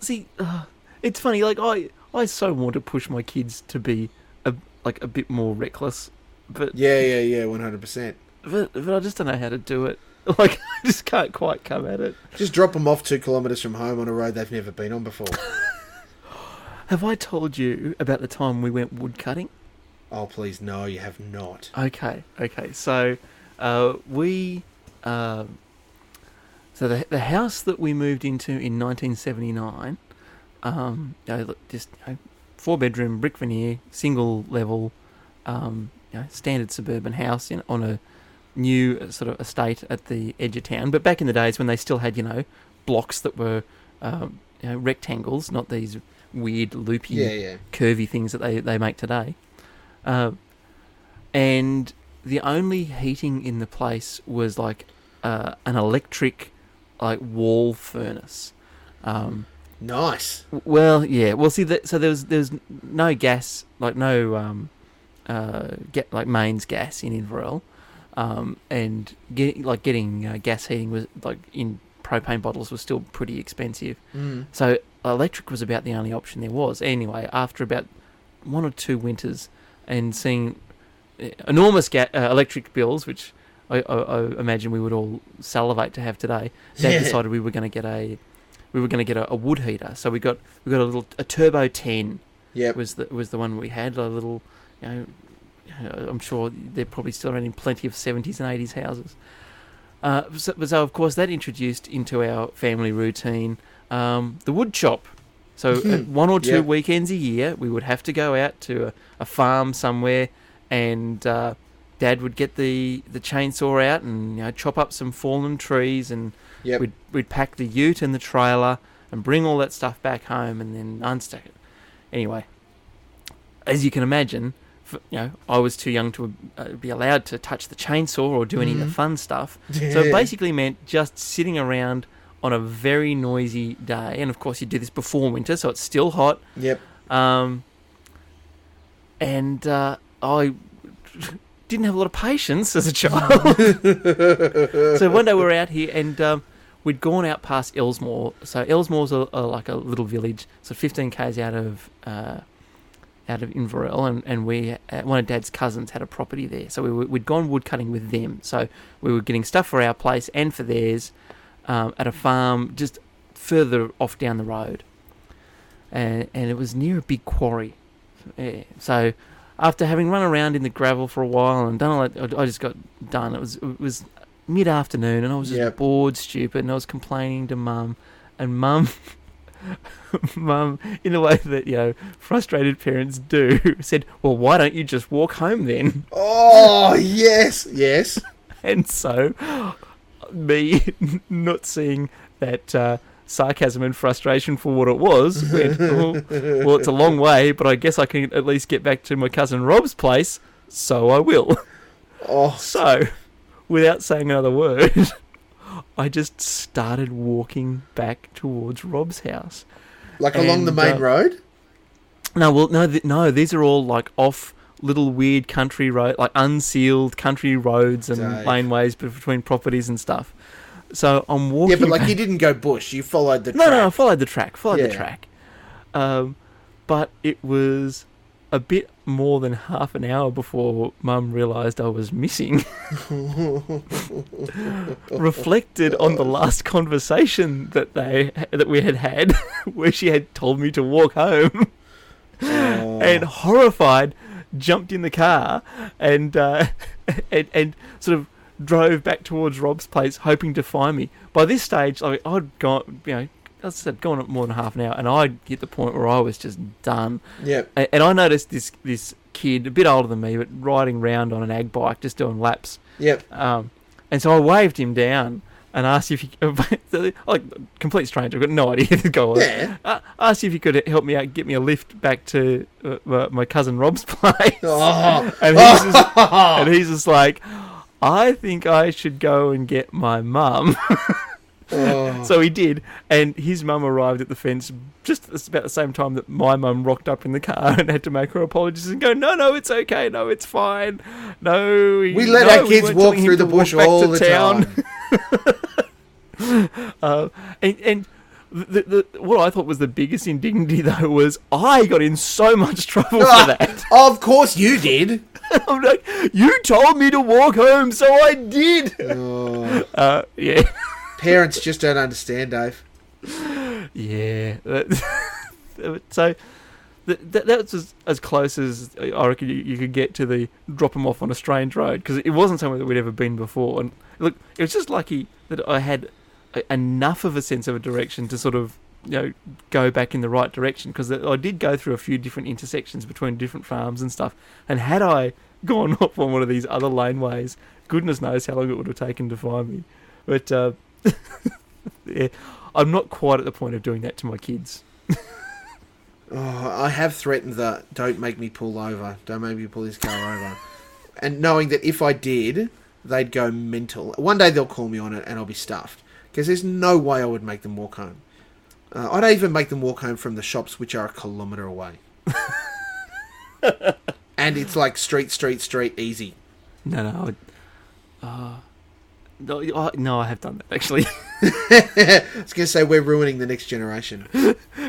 Speaker 1: see, uh, it's funny. Like I, I so want to push my kids to be a like a bit more reckless, but
Speaker 2: yeah, yeah, yeah, 100%.
Speaker 1: but, but I just don't know how to do it. Like I just can't quite come at it.
Speaker 2: Just drop them off two kilometres from home on a road they've never been on before.
Speaker 1: Have I told you about the time we went wood cutting?
Speaker 2: oh, please, no, you have not.
Speaker 1: Okay, okay. So, uh, we, um, so the the house that we moved into in 1979, um, you know, just you know, four bedroom brick veneer, single level, um, you know, standard suburban house in on a new uh, sort of estate at the edge of town. But back in the days when they still had, you know, blocks that were, um, you know, rectangles, not these weird loopy
Speaker 2: Yeah, yeah.
Speaker 1: curvy things that they, they make today. Uh, and the only heating in the place was like uh, an electric like wall furnace. Um,
Speaker 2: Nice.
Speaker 1: well, yeah. Well, see, that, so there was there was no gas, like no um, uh, get like mains gas in Inverell, um, and get, like getting uh, gas heating was like in propane bottles was still pretty expensive.
Speaker 2: Mm.
Speaker 1: So electric was about the only option there was. Anyway, after about one or two winters and seeing uh, enormous ga- uh, electric bills, which I, I, I imagine we would all salivate to have today, Dad
Speaker 2: Yeah.
Speaker 1: decided we were going to get a we were going to get a, a wood heater. So we got we got a little a turbo ten
Speaker 2: Yeah,
Speaker 1: was the was the one we had a little you know uh, I'm sure they're probably still around in plenty of 70s and 80s houses. Uh, so, so of course that introduced into our family routine um, the wood chop. So uh, one or two
Speaker 2: Yeah.
Speaker 1: weekends a year we would have to go out to a, a farm somewhere, and uh, Dad would get the, the chainsaw out and you know chop up some fallen trees and
Speaker 2: Yep.
Speaker 1: We'd, we'd pack the ute and the trailer and bring all that stuff back home and then unstack it. Anyway, as you can imagine, f you know, I was too young to uh, be allowed to touch the chainsaw or do any of the
Speaker 2: Mhm.
Speaker 1: fun stuff. So it basically meant just sitting around on a very noisy day. And of course, you do this before winter, so it's still hot.
Speaker 2: Yep.
Speaker 1: Um, and uh, I didn't have a lot of patience as a child. so one day we were out here and um, we'd gone out past Elsmore. So Elsmore's a, a, like a little village, so 15 k's out of uh, out of Inverell, and and we uh, one of Dad's cousins had a property there. So we were, we'd gone woodcutting with them. So we were getting stuff for our place and for theirs um, at a farm just further off down the road, and and it was near a big quarry. Yeah. So after having run around in the gravel for a while and done all that, I just got done. It was it was mid afternoon, and I was just
Speaker 2: Yep.
Speaker 1: bored, stupid, and I was complaining to Mum, and Mum. Mum, in a way that you know frustrated parents do, said, "Well, why don't you just walk home then?"
Speaker 2: Oh yes, yes.
Speaker 1: And so, me not seeing that uh, sarcasm and frustration for what it was, went, "Oh, well, it's a long way, but I guess I can at least get back to my cousin Rob's place, so I will.
Speaker 2: Oh,
Speaker 1: So, without saying another word, I just started walking back towards Rob's house.
Speaker 2: Like along the main
Speaker 1: uh,
Speaker 2: road?
Speaker 1: No, well, no, th- no. These are all like off little weird country road, like unsealed country roads and
Speaker 2: Dave.
Speaker 1: laneways between properties and stuff. So I'm walking.
Speaker 2: Yeah, but like you didn't go bush. You followed the
Speaker 1: no, no, I followed the track. Followed the track. Um, but it was a bit more than half an hour before Mum realised I was missing. Reflected on the last conversation that they that we had had, where she had told me to walk home.
Speaker 2: Oh.
Speaker 1: and horrified jumped in the car and uh, and, and sort of drove back towards Rob's place hoping to find me. By this stage, like I'd gone, you know, as I said, gone more than half an hour, and I'd hit the point where I was just done.
Speaker 2: Yep.
Speaker 1: And, and I noticed this this kid, a bit older than me, but riding round on an ag bike, just doing laps.
Speaker 2: Yep.
Speaker 1: Um, and so I waved him down and asked if he, like, complete stranger, I've got no idea who the guy was.
Speaker 2: Yeah.
Speaker 1: Uh, asked if he could help me out, get me a lift back to uh, my- my cousin Rob's place.
Speaker 2: Oh.
Speaker 1: And he's, just, and he's just like, I think I should go and get my mum.
Speaker 2: Oh.
Speaker 1: so he did, and his mum arrived at the fence just about the same time that my mum rocked up in the car and had to make her apologies and go, no, no, it's okay, no, it's fine, no.
Speaker 2: we let
Speaker 1: no,
Speaker 2: our kids
Speaker 1: weren't
Speaker 2: walk through the bush all the
Speaker 1: town."
Speaker 2: time.
Speaker 1: Uh, and and the, the, what I thought was the biggest indignity though was I got in so much trouble for that.
Speaker 2: of course you did.
Speaker 1: I'm like, you told me to walk home, so I did.
Speaker 2: Oh.
Speaker 1: Uh, yeah,
Speaker 2: Parents just don't understand, Dave.
Speaker 1: yeah. So that, that, that was as, as close as I reckon you, you could get to the drop them off on a strange road because it wasn't somewhere that we'd ever been before. And look, it was just lucky that I had a, enough of a sense of a direction to sort of you know go back in the right direction because I did go through a few different intersections between different farms and stuff. And had I gone off on one of these other laneways, goodness knows how long it would have taken to find me. But uh, yeah, I'm not quite at the point of doing that to my kids.
Speaker 2: Oh, I have threatened that. don't make me pull over, don't make me pull this car over, and knowing that if I did, they'd go mental. One day they'll call me on it, and I'll be stuffed because there's no way I would make them walk home. Uh, I'd even make them walk home from the shops, which are a kilometre away. and it's like street, street, street, easy.
Speaker 1: No, no. I, uh, no, I, no, I have done that actually.
Speaker 2: I was going to say we're ruining the next generation.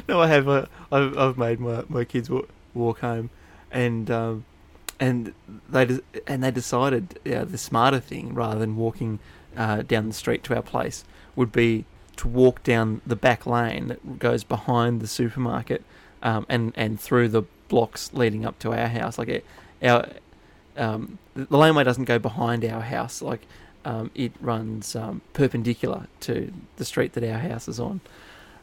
Speaker 1: no, I have. Uh, I've, I've made my, my kids walk, walk home, and um, and they de- and they decided yeah, the smarter thing rather than walking uh, down the street to our place would be to walk down the back lane that goes behind the supermarket um, and and through the blocks leading up to our house. Like it, our um, the laneway doesn't go behind our house. Like um, it runs um, perpendicular to the street that our house is on.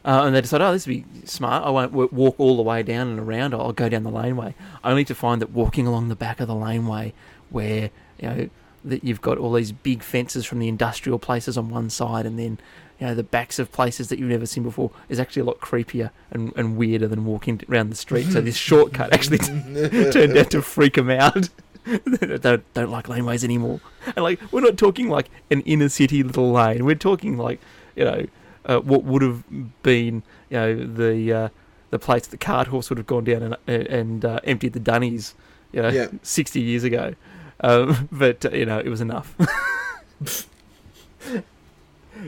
Speaker 1: Uh, and they decided, oh, this would be smart. I won't walk all the way down and around. I'll go down the laneway. Only to find that walking along the back of the laneway, where you know that you've got all these big fences from the industrial places on one side, and then you know the backs of places that you've never seen before, is actually a lot creepier and, and weirder than walking around the street. so this shortcut actually turned out to freak them out. They don't don't like laneways anymore. And like we're not talking like an inner city little lane. We're talking like you know uh, what would have been you know the uh, the place the cart horse would have gone down and and uh, emptied the dunnies you know
Speaker 2: Yeah.
Speaker 1: sixty years ago. Um, but uh, you know it was enough.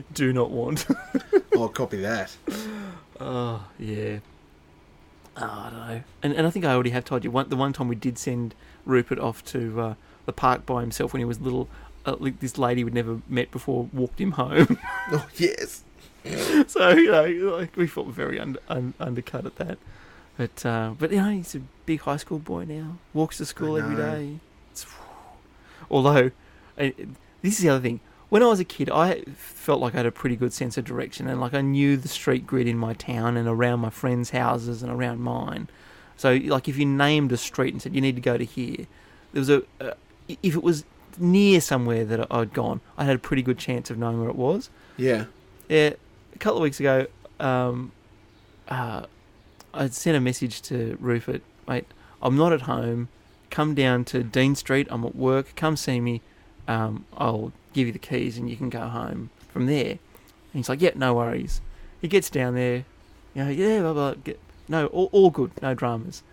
Speaker 1: Do not want.
Speaker 2: I'll copy that.
Speaker 1: Oh yeah. Oh, I don't know. And and I think I already have told you one the one time we did send Rupert off to uh, the park by himself when he was little. Uh, this lady we'd never met before walked him home.
Speaker 2: Oh, yes.
Speaker 1: so you know, like we felt very un- un- undercut at that. But uh, but you know, he's a big high school boy now. Walks to school every day. It's, although, uh, this is the other thing. When I was a kid, I felt like I had a pretty good sense of direction, and like I knew the street grid in my town and around my friends' houses and around mine. So, like, if you named a street and said you need to go to here, there was a. Uh, if it was near somewhere that I'd gone, I had a pretty good chance of knowing where it was.
Speaker 2: Yeah.
Speaker 1: Yeah, a couple of weeks ago, um, uh, I sent a message to Rupert, mate. I'm not at home. Come down to Dean Street. I'm at work. Come see me. Um, I'll give you the keys and you can go home from there. And he's like, yeah, no worries. He gets down there, You know, yeah, blah, blah, get, no, all, all good, no dramas.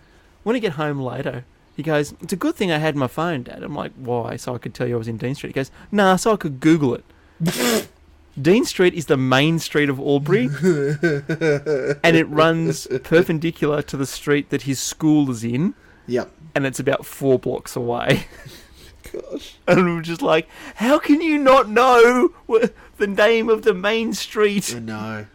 Speaker 1: When I get home later, he goes, "It's a good thing I had my phone, Dad." I'm like, "Why?" So I could tell you I was in Dean Street. He goes, "Nah, so I could Google it." Dean Street is the main street of Albury, and it runs perpendicular to the street that his school is in,
Speaker 2: Yep.
Speaker 1: and it's about four blocks away.
Speaker 2: Gosh.
Speaker 1: And I'm just like, how can you not know the name of the main street
Speaker 2: I know.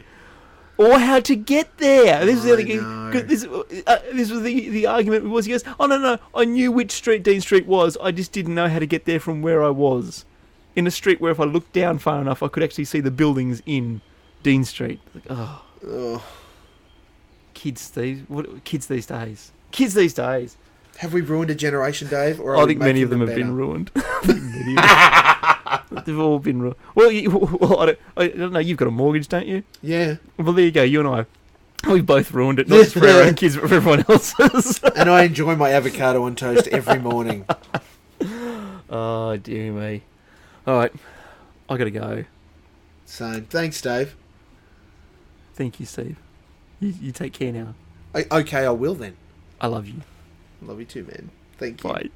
Speaker 1: or how to get there? This is the
Speaker 2: I
Speaker 1: other thing.
Speaker 2: know.
Speaker 1: 'cause This, uh, this was the, the argument was he goes, oh no no, I knew which street Dean Street was. I just didn't know how to get there from where I was. In a street where if I looked down far enough, I could actually see the buildings in Dean Street. Like, oh,
Speaker 2: Oh.
Speaker 1: kids these what kids these days. Kids these days.
Speaker 2: Have we ruined a generation, Dave? Or
Speaker 1: I think many of them have
Speaker 2: better?
Speaker 1: been ruined. I think many of them- They've all been ruined. Well, you, well I, don't, I don't know. You've got a mortgage, don't you?
Speaker 2: Yeah.
Speaker 1: Well, there you go. You and I, we've both ruined it, not just for our own kids, but for everyone else's.
Speaker 2: And I enjoy my avocado on toast every morning.
Speaker 1: oh dear me. All right, I gotta go.
Speaker 2: Same. Thanks, Dave.
Speaker 1: Thank you, Steve. You, you take care now.
Speaker 2: I, okay, I will then.
Speaker 1: I love you.
Speaker 2: Love you too, man. Thank you.
Speaker 1: Bye.